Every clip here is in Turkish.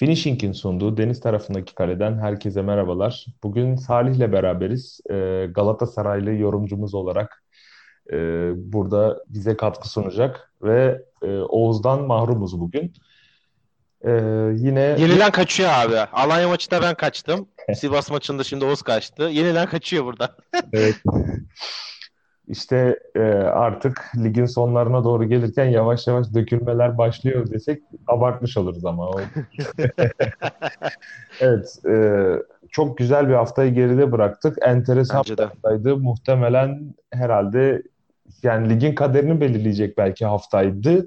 Finishing'in sunduğu deniz tarafındaki kaleden herkese merhabalar. Bugün Salih'le beraberiz. Ee, Galatasaraylı yorumcumuz olarak e, burada bize katkı sunacak ve e, Oğuz'dan mahrumuz bugün. Ee, yine Yenilen kaçıyor abi. Alanya maçında ben kaçtım. Sivas maçında şimdi Oğuz kaçtı. Yenilen kaçıyor burada. evet. İşte e, artık ligin sonlarına doğru gelirken yavaş yavaş dökülmeler başlıyor desek abartmış oluruz ama. evet, e, çok güzel bir haftayı geride bıraktık. Enteresan bir haftaydı. Muhtemelen herhalde yani ligin kaderini belirleyecek belki haftaydı.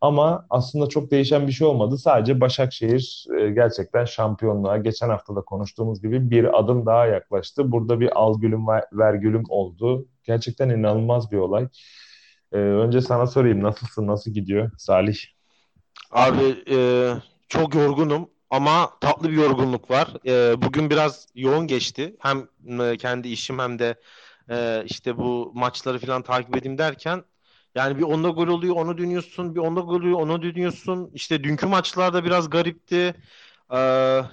Ama aslında çok değişen bir şey olmadı. Sadece Başakşehir e, gerçekten şampiyonluğa geçen hafta da konuştuğumuz gibi bir adım daha yaklaştı. Burada bir al gülüm ver gülüm oldu. Gerçekten inanılmaz bir olay. E, önce sana sorayım nasılsın, nasıl gidiyor Salih? Abi e, çok yorgunum ama tatlı bir yorgunluk var. E, bugün biraz yoğun geçti. Hem e, kendi işim hem de e, işte bu maçları falan takip edeyim derken yani bir onda gol oluyor onu dönüyorsun. Bir onda gol oluyor onu dönüyorsun. İşte dünkü maçlarda biraz garipti. Ee,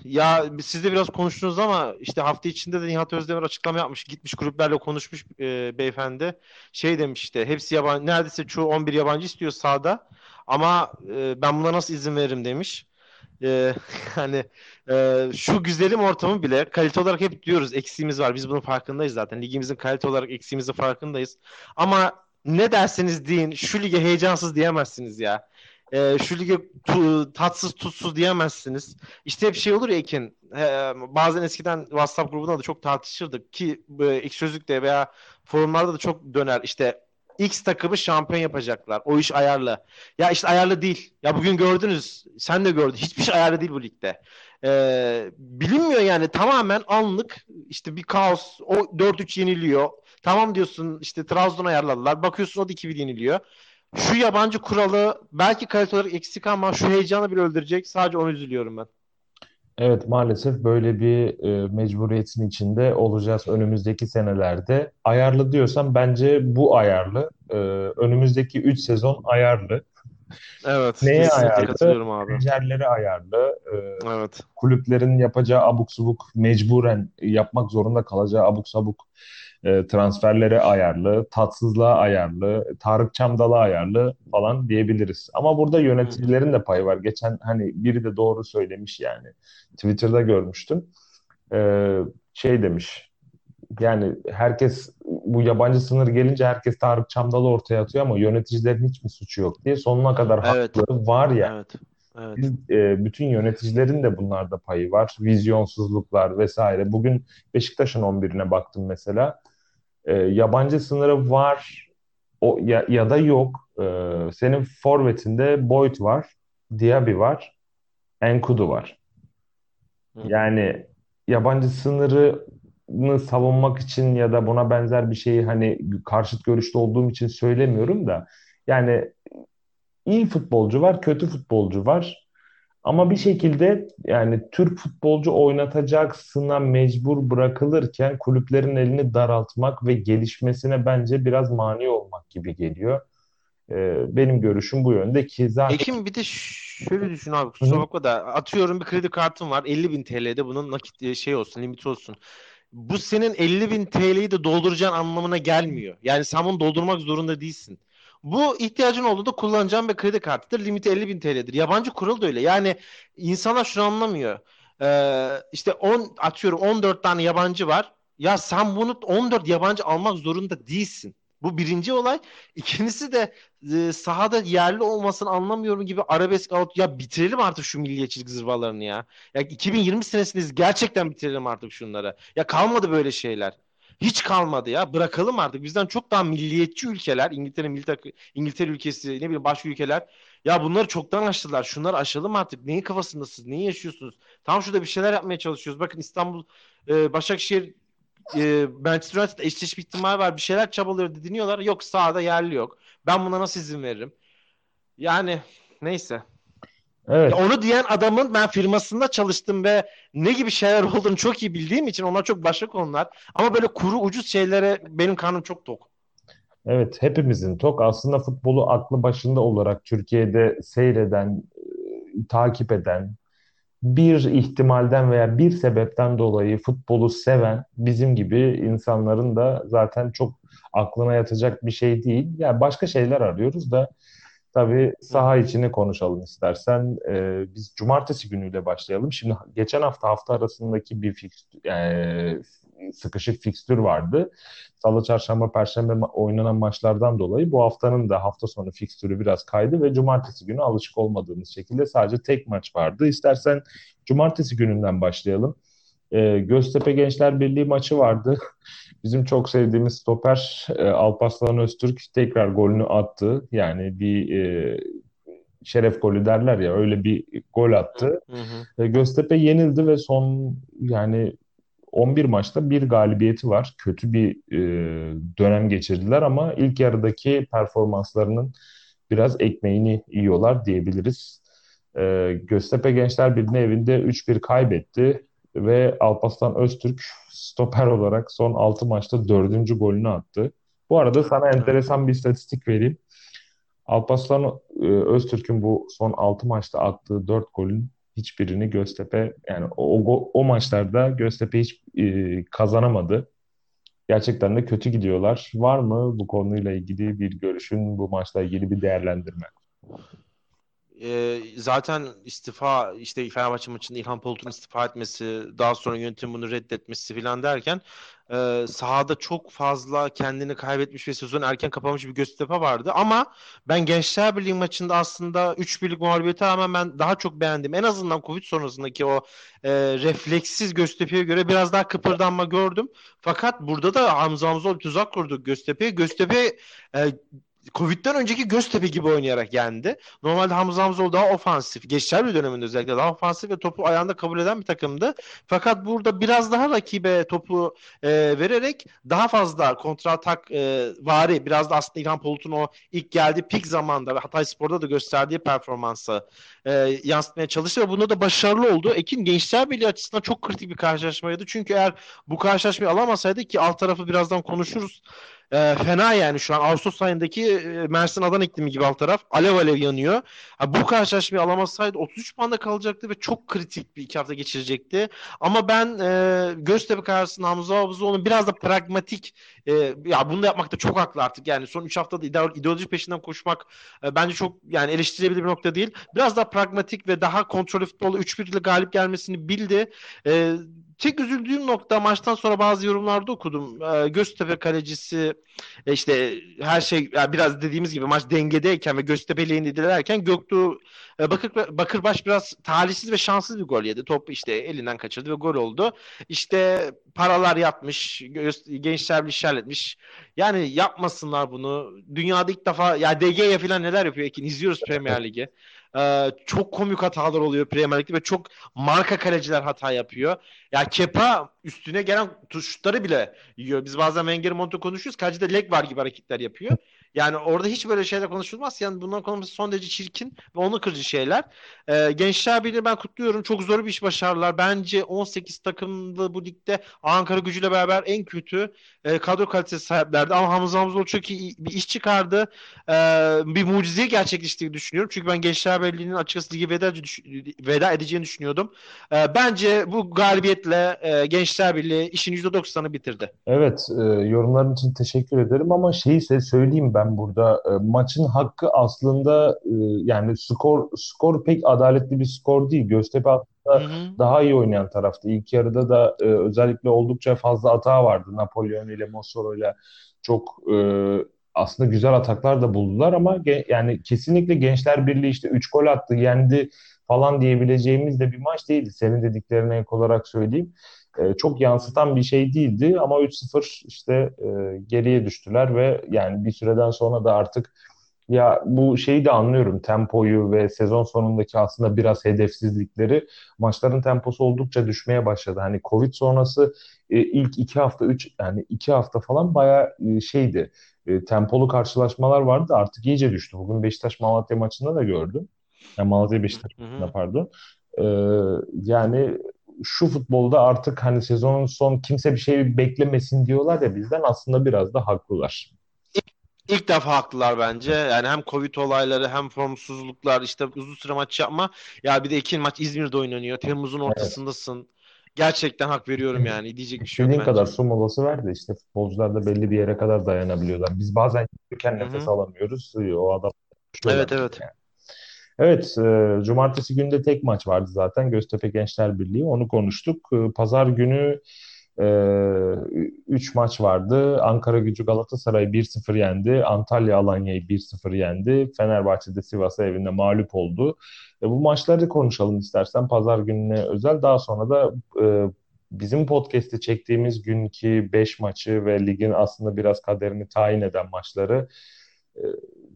ya siz de biraz konuştunuz ama işte hafta içinde de Nihat Özdemir açıklama yapmış. Gitmiş kulüplerle konuşmuş e, beyefendi. Şey demiş işte hepsi yabancı neredeyse çoğu 11 yabancı istiyor sahada. Ama e, ben buna nasıl izin veririm demiş. E, hani e, şu güzelim ortamı bile kalite olarak hep diyoruz eksiğimiz var. Biz bunun farkındayız zaten. Ligimizin kalite olarak eksiğimizin farkındayız. Ama ne derseniz deyin şu lige heyecansız diyemezsiniz ya. Ee, şu lige tu, tatsız tutsuz diyemezsiniz. İşte hep şey olur ya Ekin. E, bazen eskiden WhatsApp grubunda da çok tartışırdık ki e, ilk sözlükte veya forumlarda da çok döner. İşte X takımı şampiyon yapacaklar. O iş ayarlı. Ya işte ayarlı değil. Ya bugün gördünüz. Sen de gördün. Hiçbir şey ayarlı değil bu ligde. Ee, bilinmiyor yani. Tamamen anlık işte bir kaos. O 4-3 yeniliyor. Tamam diyorsun işte Trabzon ayarladılar. Bakıyorsun o da 2-1 yeniliyor. Şu yabancı kuralı belki kalite olarak eksik ama şu heyecanı bile öldürecek. Sadece onu üzülüyorum ben. Evet maalesef böyle bir e, mecburiyetin içinde olacağız önümüzdeki senelerde. Ayarlı diyorsam bence bu ayarlı. E, önümüzdeki 3 sezon ayarlı. Evet, Neye ayarlı? katılıyorum abi. Menajerlere ayarlı. E, evet. Kulüplerin yapacağı abuk subuk, mecburen yapmak zorunda kalacağı abuk sabuk e, transferlere ayarlı, tatsızlığa ayarlı, Tarık Çamdal'a ayarlı falan diyebiliriz. Ama burada yöneticilerin de payı var. Geçen hani biri de doğru söylemiş yani. Twitter'da görmüştüm. E, şey demiş. Yani herkes bu yabancı sınır gelince herkes Tarık Çamdal'ı ortaya atıyor ama yöneticilerin hiç mi suçu yok diye sonuna kadar evet. hakları var ya. Evet. Evet. Biz, e, bütün yöneticilerin de bunlarda payı var. Vizyonsuzluklar vesaire. Bugün Beşiktaş'ın 11'ine baktım mesela e, yabancı sınırı var o ya, ya da yok. E, senin forvetinde Boyd var, Diaby var, Enkudu var. Hı. Yani yabancı sınırını savunmak için ya da buna benzer bir şeyi hani karşıt görüşte olduğum için söylemiyorum da yani iyi futbolcu var, kötü futbolcu var. Ama bir şekilde yani Türk futbolcu oynatacaksına mecbur bırakılırken kulüplerin elini daraltmak ve gelişmesine bence biraz mani olmak gibi geliyor. Ee, benim görüşüm bu yönde ki zaten... Ekim bir de şöyle düşün abi kusura bakma da atıyorum bir kredi kartın var 50 bin TL'de bunun nakit e, şey olsun limit olsun. Bu senin 50 bin TL'yi de dolduracağın anlamına gelmiyor. Yani sen bunu doldurmak zorunda değilsin. Bu ihtiyacın olduğunda kullanacağın bir kredi kartıdır. Limiti 50 bin TL'dir. Yabancı kural da öyle. Yani insanlar şunu anlamıyor. Ee, işte 10 atıyorum 14 tane yabancı var. Ya sen bunu 14 yabancı almak zorunda değilsin. Bu birinci olay. İkincisi de e, sahada yerli olmasını anlamıyorum gibi arabesk out. Ya bitirelim artık şu milliyetçilik zırvalarını ya. Ya 2020 senesindeyiz. Gerçekten bitirelim artık şunları. Ya kalmadı böyle şeyler. Hiç kalmadı ya. Bırakalım artık. Bizden çok daha milliyetçi ülkeler, İngiltere milli İngiltere ülkesi, ne bileyim başka ülkeler. Ya bunları çoktan aştılar. Şunları aşalım artık. Neyin kafasındasınız? Neyi yaşıyorsunuz? Tam şurada bir şeyler yapmaya çalışıyoruz. Bakın İstanbul, e, Başakşehir, e, Manchester United eşleşme ihtimali var. Bir şeyler çabalıyor deniyorlar. Yok sahada yerli yok. Ben buna nasıl izin veririm? Yani neyse. Evet. Onu diyen adamın ben firmasında çalıştım ve ne gibi şeyler olduğunu çok iyi bildiğim için onlar çok başka konular. Ama böyle kuru ucuz şeylere benim karnım çok tok. Evet hepimizin tok. Aslında futbolu aklı başında olarak Türkiye'de seyreden, e, takip eden, bir ihtimalden veya bir sebepten dolayı futbolu seven bizim gibi insanların da zaten çok aklına yatacak bir şey değil. Yani başka şeyler arıyoruz da tabii saha içini konuşalım istersen. Ee, biz cumartesi günüyle başlayalım. Şimdi geçen hafta hafta arasındaki bir fix, yani sıkışık fikstür vardı. Salı, çarşamba, perşembe oynanan maçlardan dolayı bu haftanın da hafta sonu fikstürü biraz kaydı ve cumartesi günü alışık olmadığımız şekilde sadece tek maç vardı. İstersen cumartesi gününden başlayalım. E, Göztepe Gençler Birliği maçı vardı. Bizim çok sevdiğimiz stoper e, Alparslan Öztürk tekrar golünü attı. Yani bir e, şeref golü derler ya öyle bir gol attı. Hı hı. E, Göztepe yenildi ve son yani 11 maçta bir galibiyeti var. Kötü bir e, dönem geçirdiler ama ilk yarıdaki performanslarının biraz ekmeğini yiyorlar diyebiliriz. E, Göztepe Gençler Birliği evinde 3-1 kaybetti ve Alpaslan Öztürk stoper olarak son 6 maçta 4. golünü attı. Bu arada sana enteresan bir istatistik vereyim. Alpaslan e, Öztürk'ün bu son 6 maçta attığı 4 golün hiçbirini Göztepe yani o, o, o maçlarda Göztepe hiç e, kazanamadı. Gerçekten de kötü gidiyorlar. Var mı bu konuyla ilgili bir görüşün, bu maçla ilgili bir değerlendirme? E, zaten istifa işte Fenerbahçe maçında İlhan Polut'un istifa etmesi daha sonra yönetim bunu reddetmesi falan derken e, sahada çok fazla kendini kaybetmiş ve sezon erken kapamış bir Göztepe vardı ama ben Gençler Birliği maçında aslında 3 birlik mağlubiyete rağmen ben daha çok beğendim. En azından Covid sonrasındaki o e, refleksiz Göztepe'ye göre biraz daha kıpırdanma gördüm. Fakat burada da Hamza Hamzoğlu tuzak kurdu Göztepe'ye. Göztepe e, Covid'den önceki Göztepe gibi oynayarak yendi. Normalde Hamza Hamzoğlu daha ofansif. Geçer bir döneminde özellikle daha ofansif ve topu ayağında kabul eden bir takımdı. Fakat burada biraz daha rakibe topu e, vererek daha fazla kontra atak e, vari biraz da aslında İlhan Polut'un o ilk geldiği pik zamanda ve Hatay Spor'da da gösterdiği performansı e, yansıtmaya çalıştı ve bunda da başarılı oldu. Ekin Gençler Birliği açısından çok kritik bir karşılaşmaydı. Çünkü eğer bu karşılaşmayı alamasaydı ki alt tarafı birazdan konuşuruz e, fena yani şu an Ağustos ayındaki e, Mersin Adana iklimi gibi alt taraf alev alev yanıyor. Ha, bu karşılaşmayı alamasaydı 33 puanda kalacaktı ve çok kritik bir iki hafta geçirecekti. Ama ben e, Göztepe karşısında Hamza Abuzoğlu'nun biraz da pragmatik e, ya bunu da yapmakta çok haklı artık. Yani son 3 haftada ideoloji peşinden koşmak e, bence çok yani eleştirilebilir bir nokta değil. Biraz daha pragmatik ve daha kontrollü futbolu 3-1 ile galip gelmesini bildi. E, Tek üzüldüğüm nokta maçtan sonra bazı yorumlarda okudum. Ee, Göztepe kalecisi e, işte her şey yani biraz dediğimiz gibi maç dengedeyken ve Göztepe lehine dilerken Göktuğ e, Bakır, Bakırbaş biraz talihsiz ve şanssız bir gol yedi. Top işte elinden kaçırdı ve gol oldu. İşte paralar yatmış, gençler bir işaretmiş. Yani yapmasınlar bunu. Dünyada ilk defa ya DG'ye falan neler yapıyor Ekin izliyoruz Premier Ligi. Ee, çok komik hatalar oluyor Premier Lig'de ve çok marka kaleciler hata yapıyor. Ya Kepa üstüne gelen tuşları bile yiyor. Biz bazen Wenger Monto konuşuyoruz. Kaleci leg var gibi hareketler yapıyor. Yani orada hiç böyle şeyler konuşulmaz. Yani bundan konuşması son derece çirkin ve onu kırıcı şeyler. Ee, Gençler Birliği ben kutluyorum. Çok zor bir iş başarılar. Bence 18 takımlı bu ligde Ankara gücüyle beraber en kötü e, kadro kalitesi sahiplerdi. Ama Hamza Hamzoğlu çok iyi bir iş çıkardı. E, bir mucizeyi gerçekleştiğini düşünüyorum. Çünkü ben Gençler Birliği'nin açıkçası lige veda, veda edeceğini düşünüyordum. E, bence bu galibiyetle e, Gençler Birliği işin %90'ını bitirdi. Evet, e, yorumların için teşekkür ederim ama şeyi söyleyeyim ben burada. E, maçın hakkı aslında e, yani skor skor pek adaletli bir skor değil. Göztepe aslında hı hı. daha iyi oynayan taraftı. İlk yarıda da e, özellikle oldukça fazla hata vardı. Napolyon ile Mossoro ile çok e, aslında güzel ataklar da buldular ama ge- yani kesinlikle Gençler Birliği işte 3 gol attı, yendi falan diyebileceğimiz de bir maç değildi. Senin dediklerine ek olarak söyleyeyim. E, çok yansıtan bir şey değildi ama 3-0 işte e, geriye düştüler ve yani bir süreden sonra da artık ya bu şeyi de anlıyorum tempoyu ve sezon sonundaki aslında biraz hedefsizlikleri maçların temposu oldukça düşmeye başladı. Hani Covid sonrası e, ilk iki hafta üç yani iki hafta falan bayağı e, şeydi e, tempolu karşılaşmalar vardı artık iyice düştü. Bugün Beşiktaş Malatya maçında da gördüm. Yani Malatya Beşiktaş maçında pardon. E, yani şu futbolda artık hani sezonun son kimse bir şey beklemesin diyorlar ya bizden aslında biraz da haklılar. ilk defa haklılar bence. Yani hem Covid olayları hem formsuzluklar işte uzun süre maç yapma. Ya bir de iki maç İzmir'de oynanıyor. Temmuz'un ortasındasın. Evet. Gerçekten hak veriyorum yani. Diyecek bir şey yok kadar su molası ver de işte futbolcular da belli bir yere kadar dayanabiliyorlar. Biz bazen yürürken nefes alamıyoruz. O adam Evet evet. Yani. Evet, e, cumartesi günde tek maç vardı zaten Göztepe Gençler Birliği. Onu konuştuk. E, Pazar günü 3 e, maç vardı. Ankara Gücü Galatasaray 1-0 yendi. Antalya Alanya'yı 1-0 yendi. Fenerbahçe'de Sivas'a evinde mağlup oldu. E, bu maçları konuşalım istersen pazar gününe özel. Daha sonra da e, bizim podcast'i çektiğimiz günkü 5 maçı ve ligin aslında biraz kaderini tayin eden maçları e,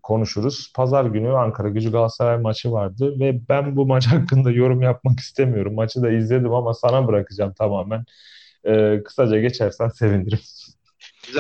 konuşuruz. Pazar günü Ankara Gücü Galatasaray maçı vardı ve ben bu maç hakkında yorum yapmak istemiyorum. Maçı da izledim ama sana bırakacağım tamamen. E, kısaca geçersen sevinirim.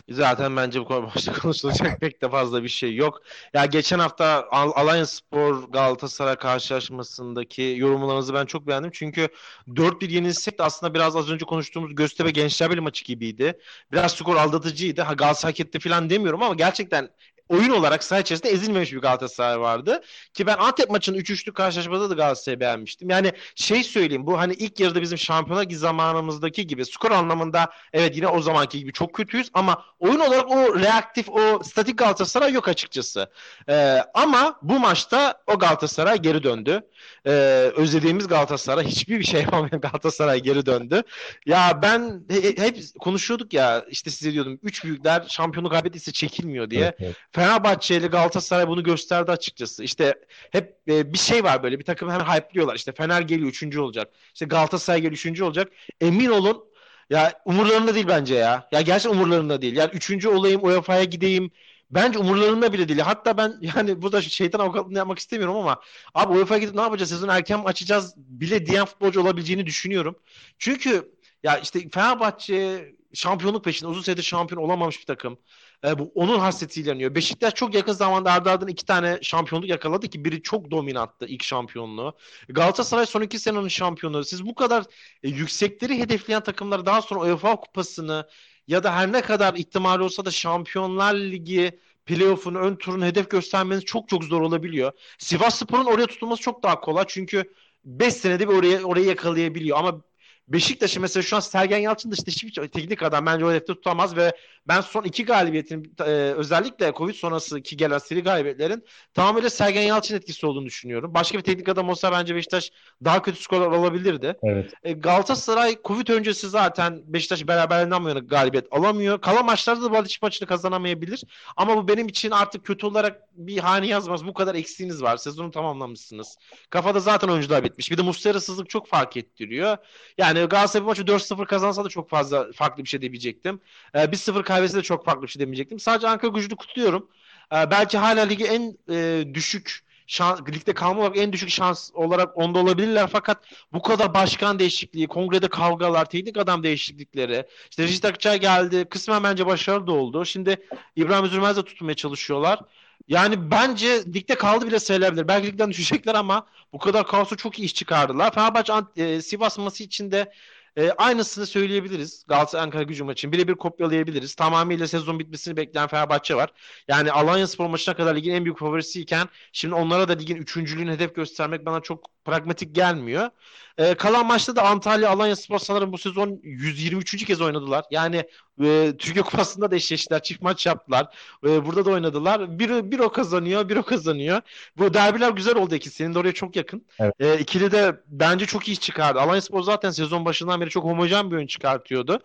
Zaten bence bu başta konuşulacak pek de fazla bir şey yok. Ya geçen hafta Al Alanya Spor Galatasaray karşılaşmasındaki yorumlarınızı ben çok beğendim. Çünkü 4-1 yenilsek de aslında biraz az önce konuştuğumuz Göztepe Gençler Birliği maçı gibiydi. Biraz skor aldatıcıydı. Ha Galatasaray etti falan demiyorum ama gerçekten oyun olarak saha içerisinde ezilmemiş bir Galatasaray vardı. Ki ben Antep maçının 3-3'lük karşılaşmada da Galatasaray'ı beğenmiştim. Yani şey söyleyeyim bu hani ilk yarıda bizim şampiyonlar zamanımızdaki gibi skor anlamında evet yine o zamanki gibi çok kötüyüz ama oyun olarak o reaktif o statik Galatasaray yok açıkçası. Ee, ama bu maçta o Galatasaray geri döndü. Ee, özlediğimiz Galatasaray hiçbir bir şey yapamayan Galatasaray geri döndü. Ya ben hep konuşuyorduk ya işte size diyordum 3 büyükler şampiyonluk kaybettiyse çekilmiyor diye. Evet, evet. Fenerbahçe ile Galatasaray bunu gösterdi açıkçası. İşte hep e, bir şey var böyle bir takım hemen hype'liyorlar. İşte Fener geliyor üçüncü olacak. İşte Galatasaray geliyor üçüncü olacak. Emin olun ya umurlarında değil bence ya. Ya gerçekten umurlarında değil. Yani üçüncü olayım UEFA'ya gideyim. Bence umurlarında bile değil. Hatta ben yani burada şeytan avukatlığını yapmak istemiyorum ama abi UEFA'ya gidip ne yapacağız? Sezon erken açacağız bile diyen futbolcu olabileceğini düşünüyorum. Çünkü ya işte Fenerbahçe şampiyonluk peşinde uzun süredir şampiyon olamamış bir takım. E, bu onun hasretiyle yanıyor. Beşiktaş çok yakın zamanda ardı ardına iki tane şampiyonluk yakaladı ki biri çok dominanttı ilk şampiyonluğu. Galatasaray son iki senenin şampiyonu. Siz bu kadar e, yüksekleri hedefleyen takımları daha sonra UEFA kupasını ya da her ne kadar ihtimali olsa da Şampiyonlar Ligi playoff'un ön turunu hedef göstermeniz çok çok zor olabiliyor. Sivas Spor'un oraya tutulması çok daha kolay çünkü 5 senede bir oraya orayı yakalayabiliyor ama Beşiktaş'ı mesela şu an Sergen Yalçın dışında hiçbir teknik adam bence o hedefte tutamaz ve ben son iki galibiyetin e, özellikle Covid sonrası ki gelen seri galibiyetlerin tamamıyla Sergen Yalçın etkisi olduğunu düşünüyorum. Başka bir teknik adam olsa bence Beşiktaş daha kötü skorlar alabilirdi. Evet. E, Galatasaray Covid öncesi zaten Beşiktaş beraberliğinden bu yana galibiyet alamıyor. Kalan maçlarda da hiç maçını kazanamayabilir. Ama bu benim için artık kötü olarak bir hane yazmaz. Bu kadar eksiğiniz var. Sezonu tamamlamışsınız. Kafada zaten oyuncular bitmiş. Bir de Muslera'sızlık çok fark ettiriyor. Yani Galatasaray bu maçı 4-0 kazansa da çok fazla farklı bir şey demeyecektim. E, 1-0 kaybetse de çok farklı bir şey demeyecektim. Sadece Ankara gücünü kutluyorum. E, belki hala ligi en e, düşük şans, ligde kalma olarak en düşük şans olarak onda olabilirler fakat bu kadar başkan değişikliği, kongrede kavgalar, teknik adam değişiklikleri, işte Rişit Akçay geldi, kısmen bence başarılı da oldu. Şimdi İbrahim Üzülmez de tutmaya çalışıyorlar. Yani bence ligde kaldı bile sayılabilir. Belki ligden düşecekler ama bu kadar kaosu çok iyi iş çıkardılar. Fenerbahçe e, Sivas maçı içinde e, aynısını söyleyebiliriz. Galatasaray Ankara gücü maçın birebir kopyalayabiliriz. Tamamıyla sezon bitmesini bekleyen Fenerbahçe var. Yani Alanya Spor maçına kadar ligin en büyük favorisiyken şimdi onlara da ligin üçüncülüğünü hedef göstermek bana çok pragmatik gelmiyor. E, kalan maçta da Antalya Alanya Spor sanırım bu sezon 123. kez oynadılar. Yani e, Türkiye Kupası'nda da eşleştiler. Çift maç yaptılar. E, burada da oynadılar. Bir, bir o kazanıyor, bir o kazanıyor. Bu derbiler güzel oldu ikisinin de oraya çok yakın. Evet. E, ikili de bence çok iyi çıkardı. Alanya Spor zaten sezon başından beri çok homojen bir oyun çıkartıyordu.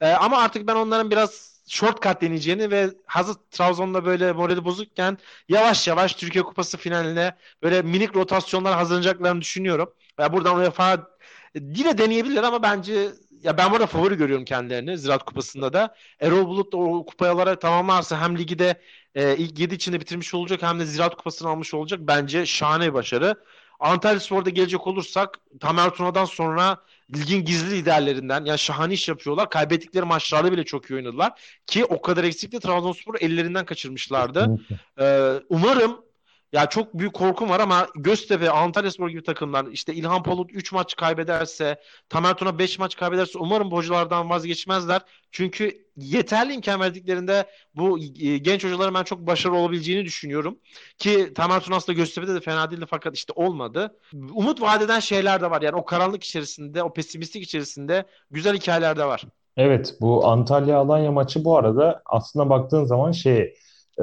E, ama artık ben onların biraz shortcut deneyeceğini ve hazır Trabzon'da böyle morali bozukken yavaş yavaş Türkiye Kupası finaline böyle minik rotasyonlar hazırlanacaklarını düşünüyorum. Ya buradan UEFA yine deneyebilirler ama bence ya ben burada favori görüyorum kendilerini Ziraat Kupası'nda da. Erol Bulut da o kupayalara tamamlarsa hem ligde e, ilk 7 içinde bitirmiş olacak hem de Ziraat Kupası'nı almış olacak. Bence şahane bir başarı. Antalya Spor'da gelecek olursak Tamer Tuna'dan sonra ligin gizli liderlerinden yani şahane iş yapıyorlar. Kaybettikleri maçlarda bile çok iyi oynadılar. Ki o kadar eksikli Trabzonspor'u ellerinden kaçırmışlardı. Ee, umarım ya çok büyük korkum var ama Göztepe, Antalyaspor gibi takımlar işte İlhan Palut 3 maç kaybederse, Tamer Tuna 5 maç kaybederse umarım bu hocalardan vazgeçmezler. Çünkü yeterli imkan verdiklerinde bu e, genç hocaların ben çok başarılı olabileceğini düşünüyorum. Ki Tamer Tuna aslında Göztepe'de de fena değildi fakat işte olmadı. Umut vadeden şeyler de var. Yani o karanlık içerisinde, o pesimistik içerisinde güzel hikayeler de var. Evet, bu Antalya-Alanya maçı bu arada aslında baktığın zaman şey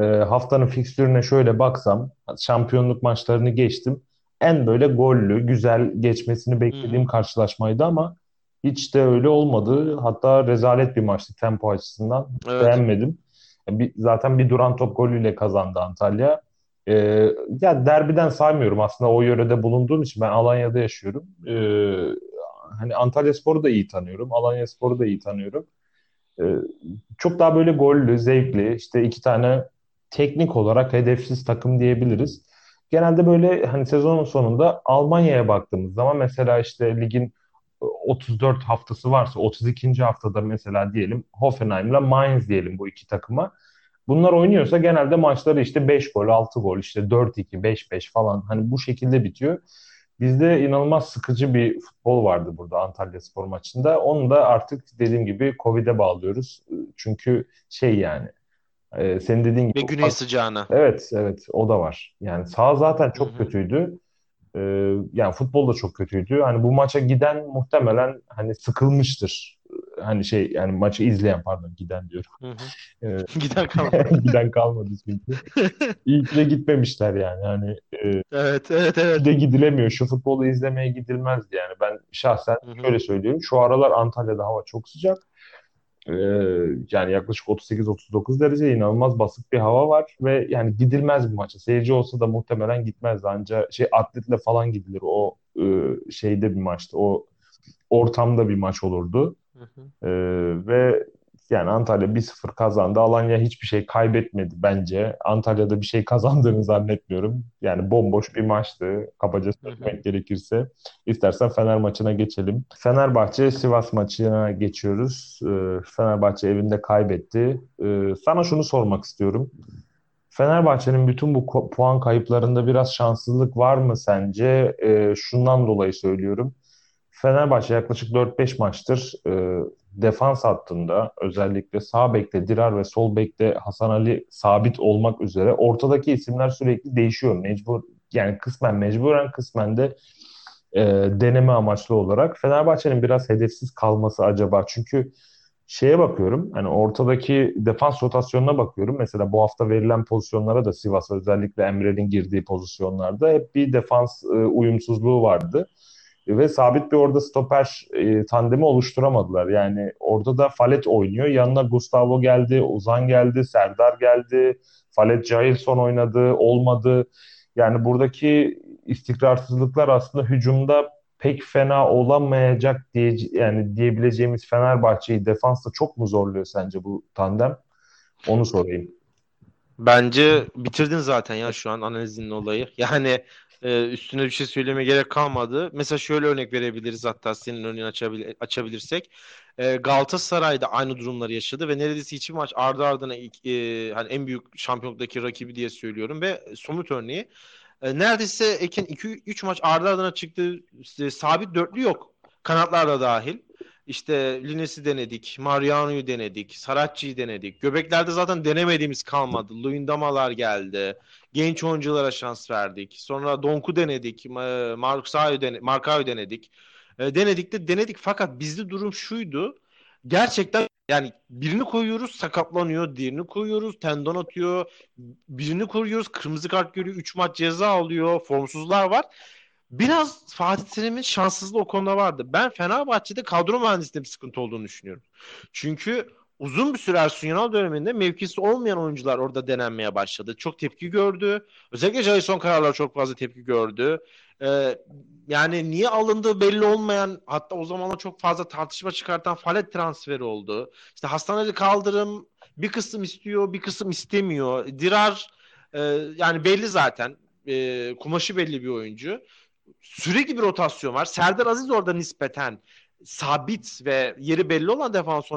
e, haftanın fikstürüne şöyle baksam şampiyonluk maçlarını geçtim. En böyle gollü, güzel geçmesini beklediğim Hı-hı. karşılaşmaydı ama hiç de öyle olmadı. Hatta rezalet bir maçtı tempo açısından. Evet. Beğenmedim. Bir, zaten bir duran top golüyle kazandı Antalya. E, ya derbiden saymıyorum aslında o yörede bulunduğum için ben Alanya'da yaşıyorum. E, hani Antalyaspor'u da iyi tanıyorum. Alanyaspor'u da iyi tanıyorum. E, çok daha böyle gollü, zevkli, işte iki tane teknik olarak hedefsiz takım diyebiliriz. Genelde böyle hani sezonun sonunda Almanya'ya baktığımız zaman mesela işte ligin 34 haftası varsa 32. haftada mesela diyelim Hoffenheim'la Mainz diyelim bu iki takıma. Bunlar oynuyorsa genelde maçları işte 5 gol, 6 gol, işte 4-2, 5-5 falan hani bu şekilde bitiyor. Bizde inanılmaz sıkıcı bir futbol vardı burada Antalya Spor maçında. Onu da artık dediğim gibi Covid'e bağlıyoruz. Çünkü şey yani e, senin dediğin gibi... Ve güney sıcağına. Evet, evet o da var. Yani sağ zaten çok Hı-hı. kötüydü. Ee, yani futbol da çok kötüydü. Hani bu maça giden muhtemelen hani sıkılmıştır. Hani şey yani maçı izleyen pardon giden diyorum. Hı hı. Ee, giden kalmadı. giden kalmadı çünkü. Ki de gitmemişler yani. Hani e, Evet, evet, evet. de gidilemiyor. Şu futbolu izlemeye gidilmezdi yani. Ben şahsen hı hı. şöyle söylüyorum. Şu aralar Antalya'da hava çok sıcak. Ee, yani yaklaşık 38-39 derece inanılmaz basık bir hava var ve yani gidilmez bir maça. Seyirci olsa da muhtemelen gitmezdi. Ancak şey atletle falan gidilir. O e, şeyde bir maçtı. O ortamda bir maç olurdu. Hı hı. Ee, ve yani Antalya 1-0 kazandı. Alanya hiçbir şey kaybetmedi bence. Antalya'da bir şey kazandığını zannetmiyorum. Yani bomboş bir maçtı. Kabaca söylemek gerekirse. İstersen Fener maçına geçelim. Fenerbahçe Sivas maçına geçiyoruz. Ee, Fenerbahçe evinde kaybetti. Ee, sana şunu sormak istiyorum. Fenerbahçe'nin bütün bu puan kayıplarında biraz şanssızlık var mı sence? Ee, şundan dolayı söylüyorum. Fenerbahçe yaklaşık 4-5 maçtır e, defans hattında özellikle sağ bekte Dirar ve sol bekte Hasan Ali sabit olmak üzere ortadaki isimler sürekli değişiyor. Mecbur yani kısmen mecburen kısmen de e, deneme amaçlı olarak. Fenerbahçe'nin biraz hedefsiz kalması acaba çünkü şeye bakıyorum hani ortadaki defans rotasyonuna bakıyorum. Mesela bu hafta verilen pozisyonlara da Sivas özellikle Emre'nin girdiği pozisyonlarda hep bir defans e, uyumsuzluğu vardı ve sabit bir orada stoper e, tandemi oluşturamadılar. Yani orada da Falet oynuyor. Yanına Gustavo geldi, Ozan geldi, Serdar geldi. Falet Jailson oynadı, olmadı. Yani buradaki istikrarsızlıklar aslında hücumda pek fena olamayacak diye yani diyebileceğimiz Fenerbahçe'yi defansta çok mu zorluyor sence bu tandem? Onu sorayım. Bence bitirdin zaten ya şu an analizinin olayı. Yani e, üstüne bir şey söyleme gerek kalmadı. Mesela şöyle örnek verebiliriz hatta senin önünü açabil açabilirsek. E, Galatasaray da aynı durumları yaşadı ve neredeyse hiçbir maç ardı ardına ilk, e, hani en büyük şampiyonluktaki rakibi diye söylüyorum ve somut örneği e, neredeyse Ekin 2-3 maç ardı ardına çıktı işte, sabit dörtlü yok. Kanatlar da dahil. İşte Lines'i denedik, Mariano'yu denedik, Saracchi'yi denedik. Göbeklerde zaten denemediğimiz kalmadı. Luyendamalar geldi. Genç oyunculara şans verdik. Sonra Donk'u denedik, denedik. Markao'yu denedik. E, denedik de denedik fakat bizde durum şuydu. Gerçekten yani birini koyuyoruz sakatlanıyor, diğerini koyuyoruz tendon atıyor, birini koyuyoruz kırmızı kart görüyor, 3 maç ceza alıyor, formsuzlar var. Biraz Fatih Terim'in şanssızlığı o konuda vardı. Ben Fenerbahçe'de kadro mühendisliğinde bir sıkıntı olduğunu düşünüyorum. Çünkü uzun bir süre Ersun Yanal döneminde mevkisi olmayan oyuncular orada denenmeye başladı. Çok tepki gördü. Özellikle Jason kararlar çok fazla tepki gördü. Ee, yani niye alındığı belli olmayan hatta o zamanlar çok fazla tartışma çıkartan Falet transferi oldu. İşte hastaneli kaldırım bir kısım istiyor bir kısım istemiyor. Dirar e, yani belli zaten e, kumaşı belli bir oyuncu sürekli bir rotasyon var. Serdar Aziz orada nispeten sabit ve yeri belli olan defans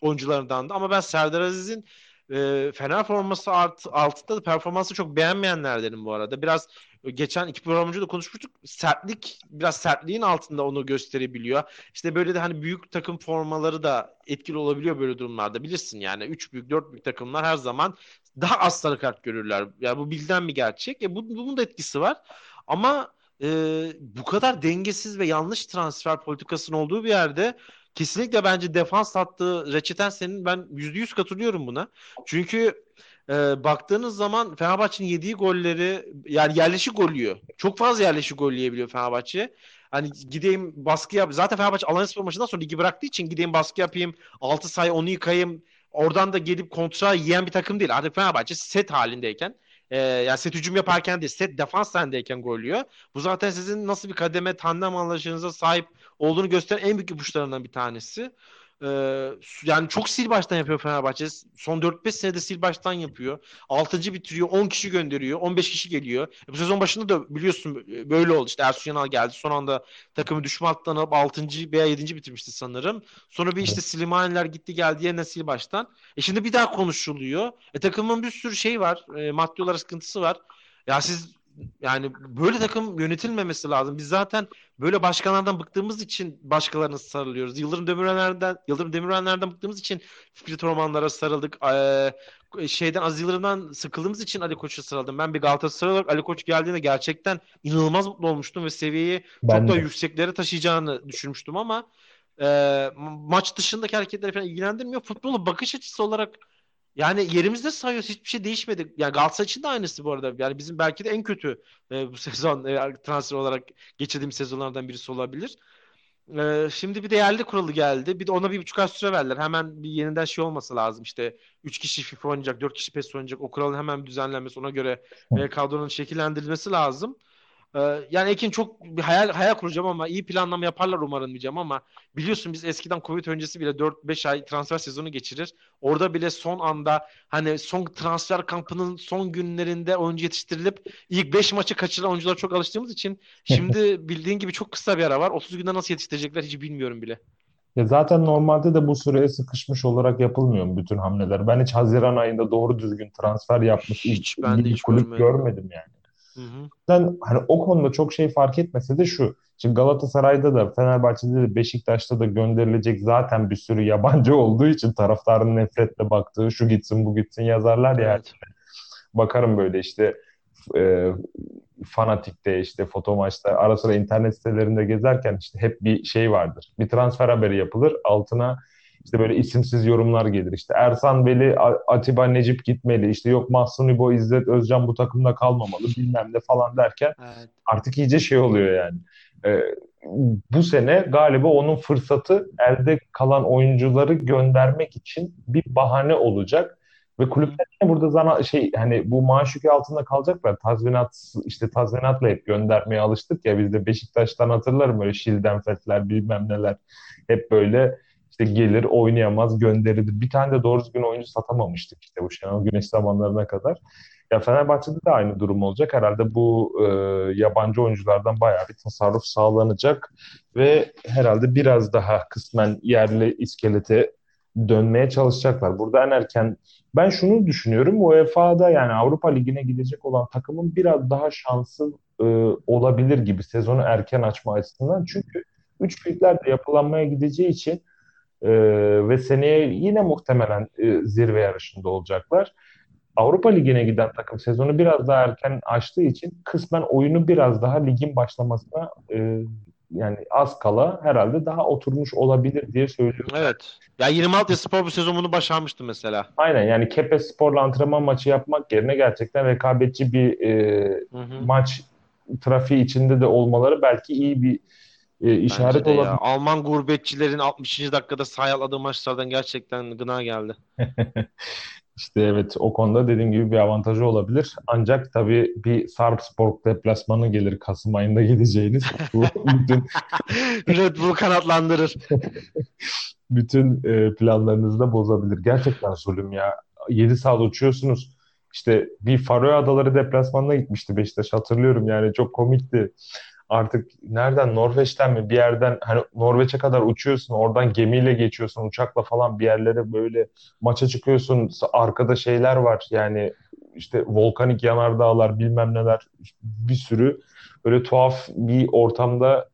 oyuncularından, da ama ben Serdar Aziz'in e, Fener forması art, altında da performansı çok beğenmeyenlerdenim bu arada. Biraz geçen iki program önce de konuşmuştuk. Sertlik biraz sertliğin altında onu gösterebiliyor. İşte böyle de hani büyük takım formaları da etkili olabiliyor böyle durumlarda. Bilirsin yani 3 büyük 4 büyük takımlar her zaman daha az sarı kart görürler. Yani bu bilden bir gerçek. E, bu, bunun da etkisi var. Ama e, bu kadar dengesiz ve yanlış transfer politikasının olduğu bir yerde kesinlikle bence defans hattığı reçeten senin ben %100 katılıyorum buna. Çünkü e, baktığınız zaman Fenerbahçe'nin yediği golleri yani yerleşik gol yiyor. Çok fazla yerleşik gol yiyebiliyor Fenerbahçe. Hani gideyim baskı yap. Zaten Fenerbahçe Alanyaspor maçından sonra ligi bıraktığı için gideyim baskı yapayım. 6 sayı onu yıkayım. Oradan da gelip kontra yiyen bir takım değil. Artık Fenerbahçe set halindeyken e, yani set hücum yaparken değil set defans halindeyken gol yiyor. Bu zaten sizin nasıl bir kademe tandem anlaşınıza sahip olduğunu gösteren en büyük ipuçlarından bir tanesi. Ee, yani çok sil baştan yapıyor Fenerbahçe. Son 4-5 senede sil baştan yapıyor. 6. bitiriyor. 10 kişi gönderiyor. 15 kişi geliyor. E, bu sezon başında da biliyorsun e, böyle oldu. İşte Ersun Yanal geldi. Son anda takımı düşme hattından alıp 6. veya 7. bitirmişti sanırım. Sonra bir işte Slimaniler gitti geldi yerine sil baştan. E şimdi bir daha konuşuluyor. E takımın bir sürü şey var. E, maddi olarak sıkıntısı var. Ya siz yani böyle takım yönetilmemesi lazım. Biz zaten böyle başkanlardan bıktığımız için başkalarına sarılıyoruz. Yıldırım Demirörenlerden Yıldırım Demirörenlerden bıktığımız için Fikret Ormanlara sarıldık. Ee, şeyden Aziz Yıldırım'dan sıkıldığımız için Ali Koç'a sarıldım. Ben bir Galatasaray olarak Ali Koç geldiğinde gerçekten inanılmaz mutlu olmuştum ve seviyeyi ben çok de. daha yükseklere taşıyacağını düşünmüştüm ama e, maç dışındaki hareketleri falan ilgilendirmiyor. Futbolu bakış açısı olarak yani yerimizde sayıyoruz. Hiçbir şey değişmedi. Yani Galatasaray için de aynısı bu arada. Yani bizim belki de en kötü e, bu sezon e, transfer olarak geçirdiğim sezonlardan birisi olabilir. E, şimdi bir de yerli kuralı geldi. Bir de ona bir buçuk ay süre verdiler. Hemen bir yeniden şey olması lazım. İşte 3 kişi FIFA oynayacak, 4 kişi PES oynayacak. O kuralın hemen düzenlenmesi, ona göre e, kadronun şekillendirilmesi lazım. Ee, yani Ekin çok bir hayal hayal kuracağım ama iyi planlama yaparlar umarım diyeceğim ama biliyorsun biz eskiden Covid öncesi bile 4-5 ay transfer sezonu geçirir. Orada bile son anda hani son transfer kampının son günlerinde oyuncu yetiştirilip ilk 5 maçı kaçıran oyunculara çok alıştığımız için şimdi bildiğin gibi çok kısa bir ara var. 30 günde nasıl yetiştirecekler hiç bilmiyorum bile. Ya zaten normalde de bu süreye sıkışmış olarak yapılmıyor bütün hamleler? Ben hiç Haziran ayında doğru düzgün transfer yapmış hiç, ben de hiç kulüp görmedim. görmedim yani. Hı hani o konuda çok şey fark etmese de şu. Şimdi Galatasaray'da da Fenerbahçe'de de Beşiktaş'ta da gönderilecek zaten bir sürü yabancı olduğu için taraftarın nefretle baktığı şu gitsin bu gitsin yazarlar ya. Evet. Bakarım böyle işte e, Fanatik'te işte foto maçta ara sıra internet sitelerinde gezerken işte hep bir şey vardır. Bir transfer haberi yapılır. Altına işte böyle isimsiz yorumlar gelir. İşte Ersan Veli, Atiba Necip gitmeli. İşte yok Mahsun İbo, İzzet Özcan bu takımda kalmamalı bilmem ne falan derken evet. artık iyice şey oluyor yani. Ee, bu sene galiba onun fırsatı elde kalan oyuncuları göndermek için bir bahane olacak. Ve kulüpler burada zana şey hani bu maaş yükü altında kalacaklar. Tazminat işte tazminatla hep göndermeye alıştık ya biz de Beşiktaş'tan hatırlarım böyle Şildenfetler bilmem neler hep böyle işte gelir oynayamaz gönderilir. Bir tane de doğru düzgün oyuncu satamamıştık işte bu Şenol Güneş zamanlarına kadar. Ya Fenerbahçe'de de aynı durum olacak. Herhalde bu e, yabancı oyunculardan bayağı bir tasarruf sağlanacak ve herhalde biraz daha kısmen yerli iskelete dönmeye çalışacaklar. Burada en erken ben şunu düşünüyorum. UEFA'da yani Avrupa Ligi'ne gidecek olan takımın biraz daha şansı e, olabilir gibi sezonu erken açma açısından. Çünkü üç büyükler de yapılanmaya gideceği için e, ve seneye yine muhtemelen e, zirve yarışında olacaklar. Avrupa Ligi'ne giden takım sezonu biraz daha erken açtığı için kısmen oyunu biraz daha ligin başlamasına e, yani az kala herhalde daha oturmuş olabilir diye söylüyorum. Evet. Ya 26 Spor bu sezon bunu başarmıştı mesela. Aynen yani Kepes Spor'la antrenman maçı yapmak yerine gerçekten rekabetçi bir e, hı hı. maç trafiği içinde de olmaları belki iyi bir e, işaret. Ya. Alman gurbetçilerin 60. dakikada sayaladığı maçlardan gerçekten gına geldi. İşte evet o konuda dediğim gibi bir avantajı olabilir. Ancak tabii bir Sarpsborg deplasmanı gelir Kasım ayında gideceğiniz. Bu bütün Red Bull kanatlandırır. bütün e, planlarınızı da bozabilir. Gerçekten zulüm ya. 7 saat uçuyorsunuz. İşte bir Faroe Adaları deplasmanına gitmişti Beşiktaş hatırlıyorum yani çok komikti. Artık nereden Norveç'ten mi bir yerden hani Norveç'e kadar uçuyorsun oradan gemiyle geçiyorsun uçakla falan bir yerlere böyle maça çıkıyorsun arkada şeyler var yani işte volkanik yanardağlar bilmem neler bir sürü böyle tuhaf bir ortamda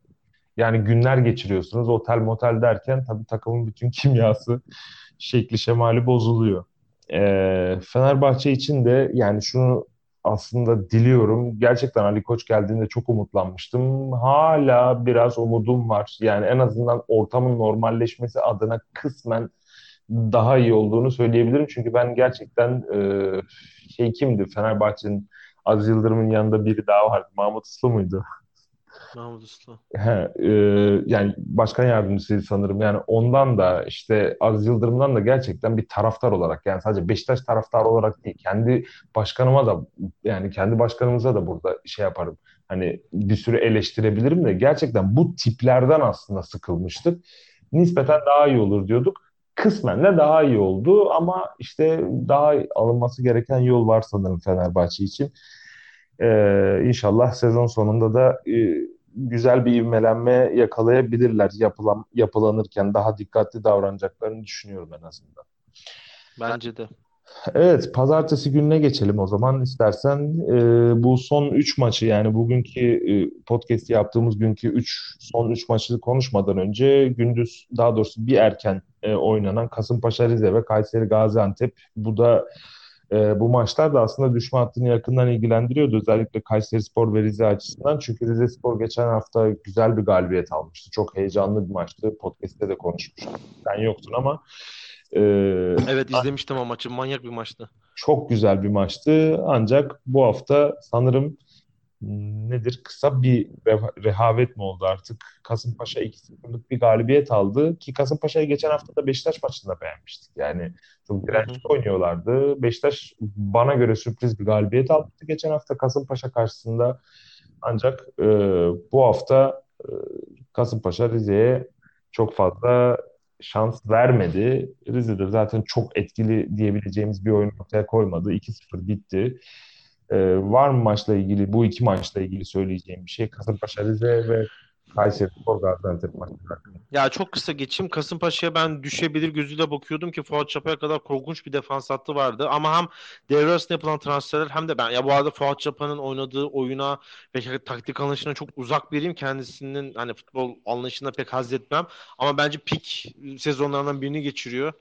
yani günler geçiriyorsunuz otel motel derken tabii takımın bütün kimyası şekli şemali bozuluyor. Ee, Fenerbahçe için de yani şunu aslında diliyorum. Gerçekten Ali Koç geldiğinde çok umutlanmıştım. Hala biraz umudum var. Yani en azından ortamın normalleşmesi adına kısmen daha iyi olduğunu söyleyebilirim. Çünkü ben gerçekten e, şey kimdi? Fenerbahçe'nin Aziz Yıldırım'ın yanında biri daha vardı. Mahmut Uslu muydu? Mahmut Uslu. He, e, yani başkan yardımcısıydı sanırım. Yani ondan da işte Aziz Yıldırım'dan da gerçekten bir taraftar olarak yani sadece Beşiktaş taraftarı olarak değil kendi başkanıma da yani kendi başkanımıza da burada şey yaparım. Hani bir sürü eleştirebilirim de gerçekten bu tiplerden aslında sıkılmıştık. Nispeten daha iyi olur diyorduk. Kısmen de daha iyi oldu ama işte daha alınması gereken yol var sanırım Fenerbahçe için. Ee, inşallah sezon sonunda da e, güzel bir ivmelenme yakalayabilirler yapılan, yapılanırken daha dikkatli davranacaklarını düşünüyorum en azından. Bence de. Evet, pazartesi gününe geçelim o zaman istersen. E, bu son 3 maçı yani bugünkü e, podcast yaptığımız günkü 3 son 3 maçı konuşmadan önce gündüz daha doğrusu bir erken e, oynanan Kasımpaşa Rize ve Kayseri Gaziantep bu da e, bu maçlar da aslında düşme hattını yakından ilgilendiriyordu. Özellikle Kayserispor ve Rize açısından. Çünkü Rizespor geçen hafta güzel bir galibiyet almıştı. Çok heyecanlı bir maçtı. Podcast'te de konuşmuştuk. Sen yoktun ama e, Evet izlemiştim o maçı. Manyak bir maçtı. Çok güzel bir maçtı. Ancak bu hafta sanırım nedir? Kısa bir rehavet mi oldu artık? Kasımpaşa 2-0'lık bir galibiyet aldı ki Kasımpaşa'yı geçen hafta da Beşiktaş maçında beğenmiştik. Yani çok dirençli oynuyorlardı. Beşiktaş bana göre sürpriz bir galibiyet aldı geçen hafta Kasımpaşa karşısında. Ancak e, bu hafta e, Kasımpaşa Rize'ye çok fazla şans vermedi. Rize'de zaten çok etkili diyebileceğimiz bir oyun ortaya koymadı. 2-0 bitti. Ee, var mı maçla ilgili, bu iki maçla ilgili söyleyeceğim bir şey? Kasımpaşa Rize ve Kayseri Spor Gaziantep maçı hakkında. Ya çok kısa geçeyim. Kasımpaşa'ya ben düşebilir gözüyle bakıyordum ki Fuat Çapa'ya kadar korkunç bir defans hattı vardı. Ama hem devre arasında yapılan transferler hem de ben ya bu arada Fuat Çapa'nın oynadığı oyuna ve taktik anlayışına çok uzak biriyim. Kendisinin hani futbol anlayışına pek haz etmem. Ama bence pik sezonlarından birini geçiriyor.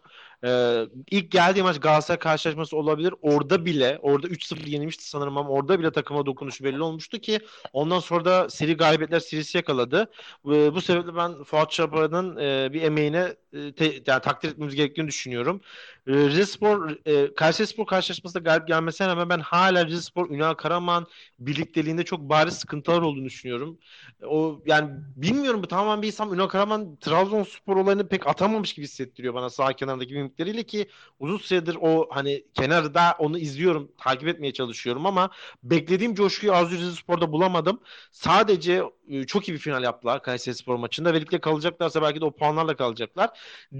Ee, ilk geldiği maç Galatasaray karşılaşması olabilir. Orada bile, orada 3-0 yenilmişti sanırım ama orada bile takıma dokunuşu belli olmuştu ki ondan sonra da seri galibiyetler serisi yakaladı. Ee, bu sebeple ben Fuat Çapa'nın e, bir emeğine e, te, yani takdir etmemiz gerektiğini düşünüyorum. E, Rizespor, e, Kayserispor karşılaşmasında galip gelmesine rağmen ben hala Rizespor, Ünal Karaman birlikteliğinde çok bariz sıkıntılar olduğunu düşünüyorum. O yani bilmiyorum bu tamamen bir insan Ünal Karaman Trabzonspor olayını pek atamamış gibi hissettiriyor bana sağ kenardaki mimikleriyle ki uzun süredir o hani kenarda onu izliyorum, takip etmeye çalışıyorum ama beklediğim coşkuyu Azur Rizespor'da bulamadım. Sadece e, çok iyi bir final yaptılar Kayserispor maçında ve ligde kalacaklarsa belki de o puanlarla kalacaklar.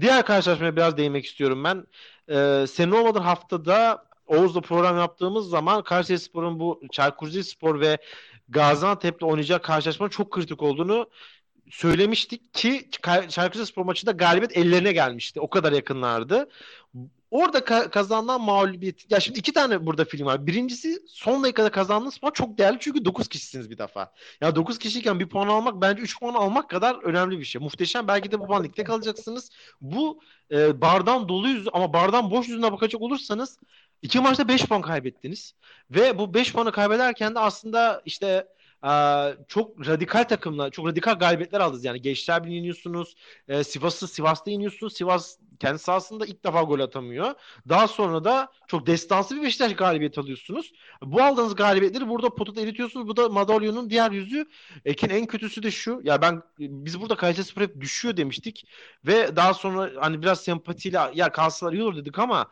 Diğer karşılaşmaya biraz değinmek istiyorum ben. Ee, senin olmadan haftada Oğuz'la program yaptığımız zaman Kayserispor'un bu Çaykur Rizespor ve Gaziantep'le oynayacak karşılaşmanın çok kritik olduğunu söylemiştik ki Çaykur Rizespor maçında galibiyet ellerine gelmişti. O kadar yakınlardı. Orada ka- kazanılan mağlubiyet. Ya şimdi iki tane burada film var. Birincisi son dakikada kazandığınız puan çok değerli çünkü 9 kişisiniz bir defa. Ya 9 kişiyken bir puan almak bence 3 puan almak kadar önemli bir şey. Muhteşem. Belki de bu puan ligde kalacaksınız. Bu e, bardan dolu yüzü ama bardan boş yüzüne bakacak olursanız iki maçta 5 puan kaybettiniz. Ve bu 5 puanı kaybederken de aslında işte çok radikal takımla, çok radikal galibiyetler aldınız. Yani Gençler Birliği'ni yeniyorsunuz. E, Sivas'ı Sivas'ta yeniyorsunuz. Sivas kendi sahasında ilk defa gol atamıyor. Daha sonra da çok destansı bir Beşiktaş galibiyet alıyorsunuz. Bu aldığınız galibiyetleri burada potada eritiyorsunuz. Bu da madalyonun diğer yüzü. Ekin en kötüsü de şu. Ya ben biz burada Kayseri hep düşüyor demiştik. Ve daha sonra hani biraz sempatiyle ya kalsalar iyi olur dedik ama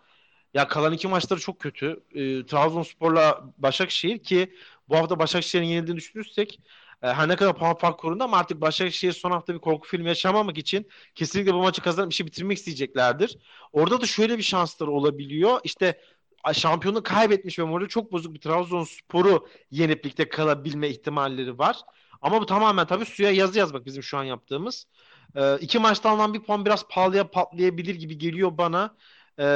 ya kalan iki maçları çok kötü. E, Trabzonspor'la Başakşehir ki bu hafta Başakşehir'in yenildiğini düşünürsek e, her ne kadar puan fark korundu ama artık Başakşehir son hafta bir korku filmi yaşamamak için kesinlikle bu maçı kazanıp işi bitirmek isteyeceklerdir. Orada da şöyle bir şansları olabiliyor. İşte şampiyonu kaybetmiş ve morali çok bozuk bir Trabzonspor'u yenip ligde kalabilme ihtimalleri var. Ama bu tamamen tabii suya yazı yazmak bizim şu an yaptığımız. E, iki maçta alınan bir puan biraz pahalıya patlayabilir gibi geliyor bana. E,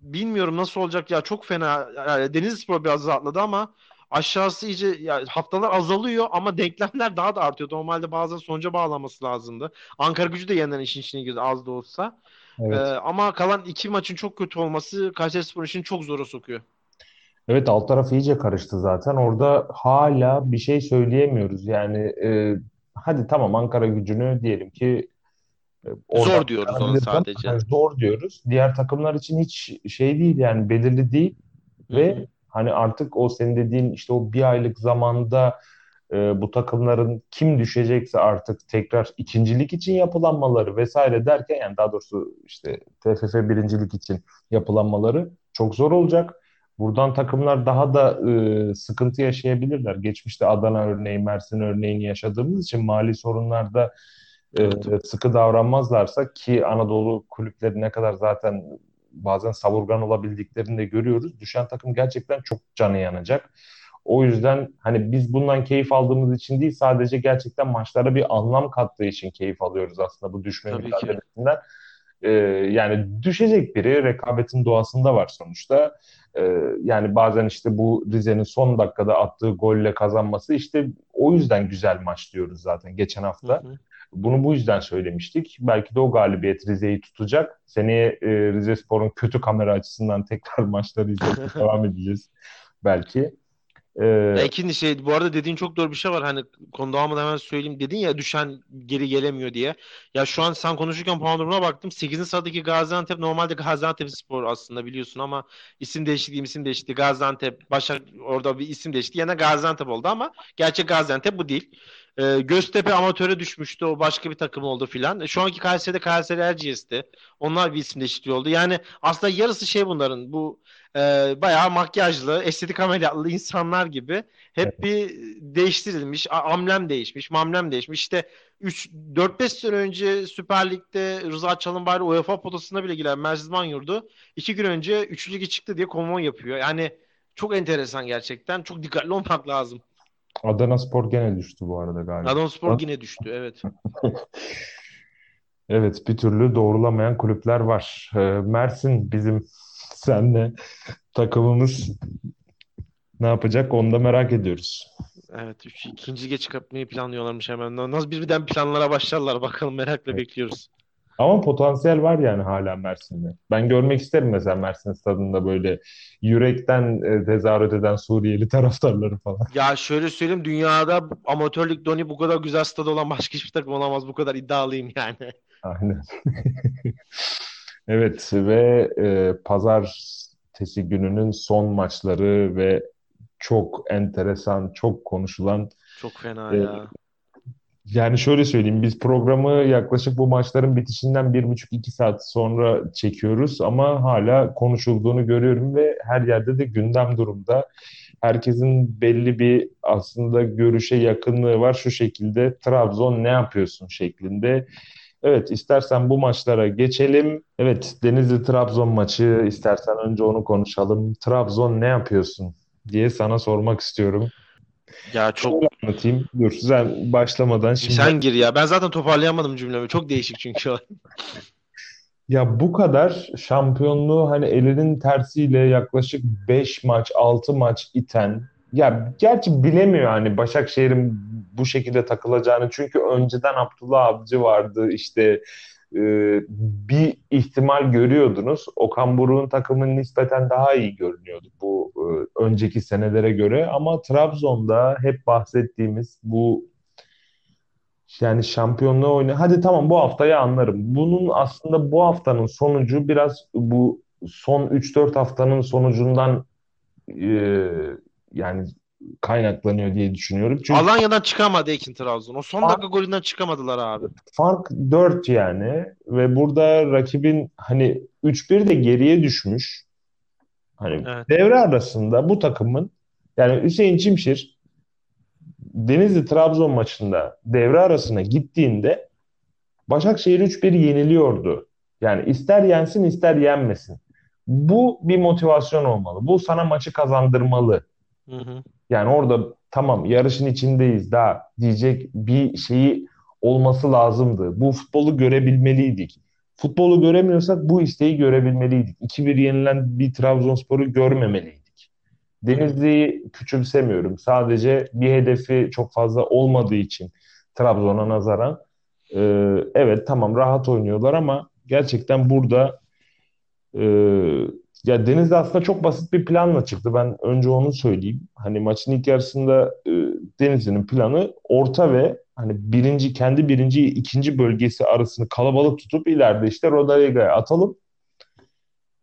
bilmiyorum nasıl olacak ya çok fena. Yani Denizlispor biraz rahatladı ama aşağısı iyice ya haftalar azalıyor ama denklemler daha da artıyor. Normalde bazen sonuca bağlaması lazımdı. Ankara gücü de yeniden işin içine girdi az da olsa. Evet. Ee, ama kalan iki maçın çok kötü olması Kayserispor için çok zora sokuyor. Evet alt taraf iyice karıştı zaten. Orada hala bir şey söyleyemiyoruz. Yani e, hadi tamam Ankara gücünü diyelim ki e, Zor diyoruz ama sadece. hani zor diyoruz. Diğer takımlar için hiç şey değil yani belirli değil. Ve. Hani artık o senin dediğin işte o bir aylık zamanda e, bu takımların kim düşecekse artık tekrar ikincilik için yapılanmaları vesaire derken yani daha doğrusu işte TFF birincilik için yapılanmaları çok zor olacak. Buradan takımlar daha da e, sıkıntı yaşayabilirler. Geçmişte Adana örneği, Mersin örneğini yaşadığımız için mali sorunlarda e, Evet. sıkı davranmazlarsa ki Anadolu kulüpleri ne kadar zaten bazen savurgan olabildiklerini de görüyoruz. Düşen takım gerçekten çok canı yanacak. O yüzden hani biz bundan keyif aldığımız için değil sadece gerçekten maçlara bir anlam kattığı için keyif alıyoruz aslında bu düşme Tabii ki. mücadelesinden. Ee, yani düşecek biri rekabetin doğasında var sonuçta. Ee, yani bazen işte bu Rize'nin son dakikada attığı golle kazanması işte o yüzden güzel maç diyoruz zaten geçen Hı hafta. hı. Bunu bu yüzden söylemiştik. Belki de o galibiyet Rize'yi tutacak. Seneye e, Rizespor'un kötü kamera açısından tekrar maçları izlemeye devam edeceğiz belki. Ee, ikinci şey bu arada dediğin çok doğru bir şey var. Hani konu devamında hemen söyleyeyim. Dedin ya düşen geri gelemiyor diye. Ya şu an sen konuşurken puan durumuna baktım. 8. sıradaki Gaziantep normalde Gaziantepspor aslında biliyorsun ama isim değişikliği isim değişikliği Gaziantep Başak orada bir isim değişikliği yine Gaziantep oldu ama gerçek Gaziantep bu değil. Ee, Göztepe amatöre düşmüştü. O başka bir takım oldu filan. E, Şu anki Kayseri'de Kayseri Erciyes'ti. Onlar bir isim değişikliği oldu. Yani aslında yarısı şey bunların. Bu e, bayağı makyajlı, estetik ameliyatlı insanlar gibi hep bir değiştirilmiş, a- amblem değişmiş, mamlem değişmiş. İşte 3 4-5 sene önce Süper Lig'de Rıza Çalınbay UEFA potasına bile giren Mercedes Manyurdu 2 gün önce 3. lige çıktı diye konvoy yapıyor. Yani çok enteresan gerçekten. Çok dikkatli olmak lazım. Adanaspor gene düştü bu arada galiba. Adanaspor yine düştü. Evet. Evet, bir türlü doğrulamayan kulüpler var. Ee, Mersin bizim senle takımımız ne yapacak onu da merak ediyoruz. Evet. Üç, ikinci lige çıkartmayı planlıyorlarmış hemen. Nasıl birden planlara başlarlar bakalım merakla bekliyoruz. Ama potansiyel var yani hala Mersin'de. Ben görmek isterim mesela Mersin stadında böyle yürekten e, tezahürat eden Suriyeli taraftarları falan. Ya şöyle söyleyeyim dünyada amatörlük doni bu kadar güzel stadı olan başka hiçbir takım olamaz. Bu kadar iddialıyım yani. Aynen. Evet ve e, pazartesi gününün son maçları ve çok enteresan, çok konuşulan Çok fena e, ya. Yani şöyle söyleyeyim biz programı yaklaşık bu maçların bitişinden bir buçuk iki saat sonra çekiyoruz ama hala konuşulduğunu görüyorum ve her yerde de gündem durumda. Herkesin belli bir aslında görüşe yakınlığı var şu şekilde Trabzon ne yapıyorsun şeklinde. Evet, istersen bu maçlara geçelim. Evet, Denizli-Trabzon maçı istersen önce onu konuşalım. Trabzon ne yapıyorsun diye sana sormak istiyorum. Ya çok Şöyle anlatayım. Dur, sen başlamadan şimdi sen gir ya. Ben zaten toparlayamadım cümlemi. Çok değişik çünkü ya bu kadar şampiyonluğu hani elinin tersiyle yaklaşık 5 maç, 6 maç iten ya gerçi bilemiyor hani Başakşehir'in bu şekilde takılacağını çünkü önceden Abdullah Avcı vardı işte e, bir ihtimal görüyordunuz. Okan Buruk'un takımı nispeten daha iyi görünüyordu bu e, önceki senelere göre ama Trabzon'da hep bahsettiğimiz bu yani şampiyonluğu oyna. Hadi tamam bu haftayı anlarım. Bunun aslında bu haftanın sonucu biraz bu son üç dört haftanın sonucundan e, yani kaynaklanıyor diye düşünüyorum. Çünkü Alanya'dan çıkamadı Ekin Trabzon. O son dakika golünden çıkamadılar abi. fark 4 yani ve burada rakibin hani üç bir de geriye düşmüş. Hani Evet. devre arasında bu takımın yani Hüseyin Çimşir Denizli Trabzon maçında devre arasına gittiğinde Başakşehir 3-1 yeniliyordu. Yani ister yensin ister yenmesin. Bu bir motivasyon olmalı. Bu sana maçı kazandırmalı. Hı hı. Yani orada tamam yarışın içindeyiz daha diyecek bir şeyi olması lazımdı. Bu futbolu görebilmeliydik. Futbolu göremiyorsak bu isteği görebilmeliydik. 2-1 yenilen bir Trabzonspor'u görmemeliydik. Denizli'yi küçümsemiyorum. Sadece bir hedefi çok fazla olmadığı için Trabzon'a nazaran e, evet tamam rahat oynuyorlar ama gerçekten burada e, ya Denizli aslında çok basit bir planla çıktı. Ben önce onu söyleyeyim. Hani maçın ilk yarısında e, Denizli'nin planı orta ve hani birinci kendi birinci ikinci bölgesi arasını kalabalık tutup ileride işte Rodariga'ya atalım.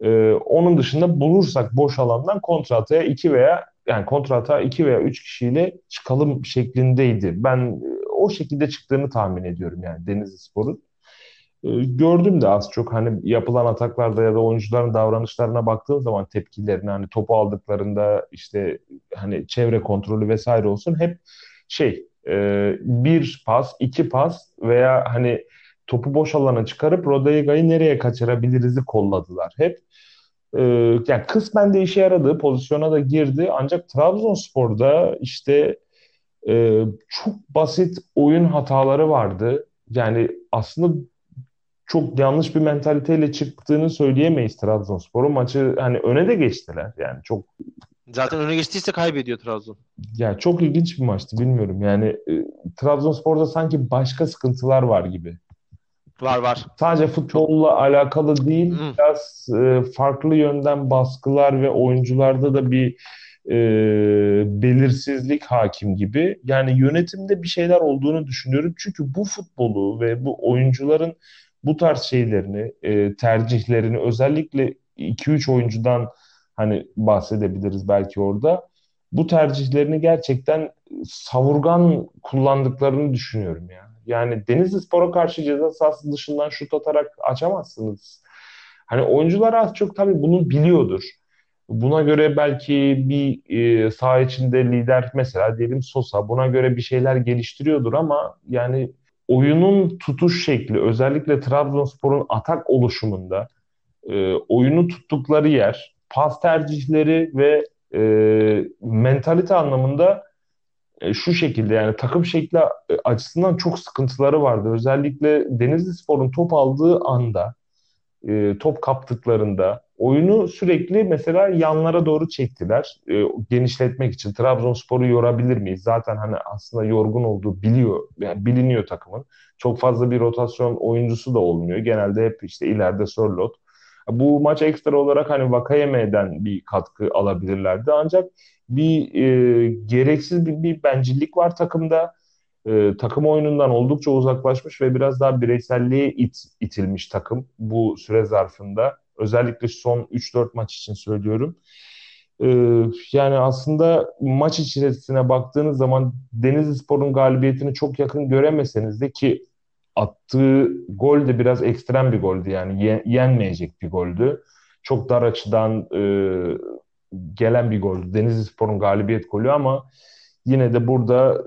E, onun dışında bulursak boş alandan kontrataya iki veya yani kontrata iki veya üç kişiyle çıkalım şeklindeydi. Ben e, o şekilde çıktığını tahmin ediyorum yani Denizli Spor'un. E, gördüm de az çok hani yapılan ataklarda ya da oyuncuların davranışlarına baktığım zaman tepkilerini hani topu aldıklarında işte hani çevre kontrolü vesaire olsun hep şey e, bir pas, iki pas veya hani topu boş alana çıkarıp Rodaiga'yı nereye kaçırabiliriz'i kolladılar hep. E, yani kısmen de işe yaradı, pozisyona da girdi ancak Trabzonspor'da işte e, çok basit oyun hataları vardı. Yani aslında çok yanlış bir mentaliteyle çıktığını söyleyemeyiz Trabzonspor'un. Maçı hani öne de geçtiler. Yani çok Zaten öne geçtiyse kaybediyor Trabzon. Ya çok ilginç bir maçtı bilmiyorum. Yani e, Trabzonspor'da sanki başka sıkıntılar var gibi. Var var. Sadece futbolla alakalı değil, hmm. biraz e, farklı yönden baskılar ve oyuncularda da bir e, belirsizlik hakim gibi. Yani yönetimde bir şeyler olduğunu düşünüyorum. Çünkü bu futbolu ve bu oyuncuların bu tarz şeylerini, e, tercihlerini özellikle 2-3 oyuncudan hani bahsedebiliriz belki orada. Bu tercihlerini gerçekten savurgan kullandıklarını düşünüyorum yani. Yani Denizli Spor'a karşı ceza sahası dışından şut atarak açamazsınız. Hani oyuncular az çok tabii bunu biliyordur. Buna göre belki bir e, saha içinde lider mesela diyelim Sosa buna göre bir şeyler geliştiriyordur ama yani oyunun tutuş şekli özellikle Trabzonspor'un atak oluşumunda e, oyunu tuttukları yer, pas tercihleri ve e, mentalite anlamında e, şu şekilde yani takım şekli açısından çok sıkıntıları vardı. Özellikle Denizli Spor'un top aldığı anda, e, top kaptıklarında oyunu sürekli mesela yanlara doğru çektiler. E, genişletmek için Trabzonspor'u yorabilir miyiz? Zaten hani aslında yorgun olduğu biliyor, yani biliniyor takımın. Çok fazla bir rotasyon oyuncusu da olmuyor. Genelde hep işte ileride Sörlot. Bu maç ekstra olarak hani Vakayeme'den bir katkı alabilirlerdi. Ancak bir e, gereksiz bir, bir bencillik var takımda. E, takım oyunundan oldukça uzaklaşmış ve biraz daha bireyselliğe it, itilmiş takım bu süre zarfında. Özellikle son 3-4 maç için söylüyorum. E, yani aslında maç içerisine baktığınız zaman Denizli Spor'un galibiyetini çok yakın göremeseniz de ki attığı gol de biraz ekstrem bir goldü yani ye, yenmeyecek bir goldü. Çok dar açıdan e, gelen bir gol. Denizli Spor'un galibiyet golü ama yine de burada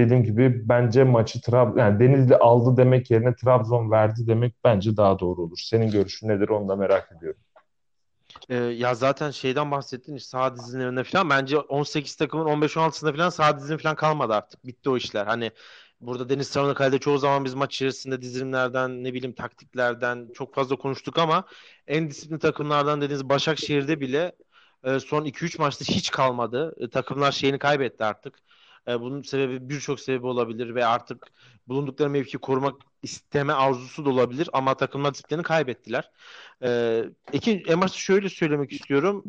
dediğim gibi bence maçı Trab yani Denizli aldı demek yerine Trabzon verdi demek bence daha doğru olur. Senin görüşün nedir onu da merak ediyorum. Ee, ya zaten şeyden bahsettin işte sağ dizilerinde falan bence 18 takımın 15-16'sında falan sağ dizinin falan kalmadı artık. Bitti o işler. Hani burada Deniz Sarı'nın kalede çoğu zaman biz maç içerisinde dizilimlerden ne bileyim taktiklerden çok fazla konuştuk ama en disiplinli takımlardan dediğiniz Başakşehir'de bile e, son 2-3 maçta hiç kalmadı. E, takımlar şeyini kaybetti artık. E, bunun sebebi birçok sebebi olabilir ve artık bulundukları mevki korumak isteme arzusu da olabilir ama takımlar disiplinini kaybettiler. E, iki, en başta şöyle söylemek istiyorum.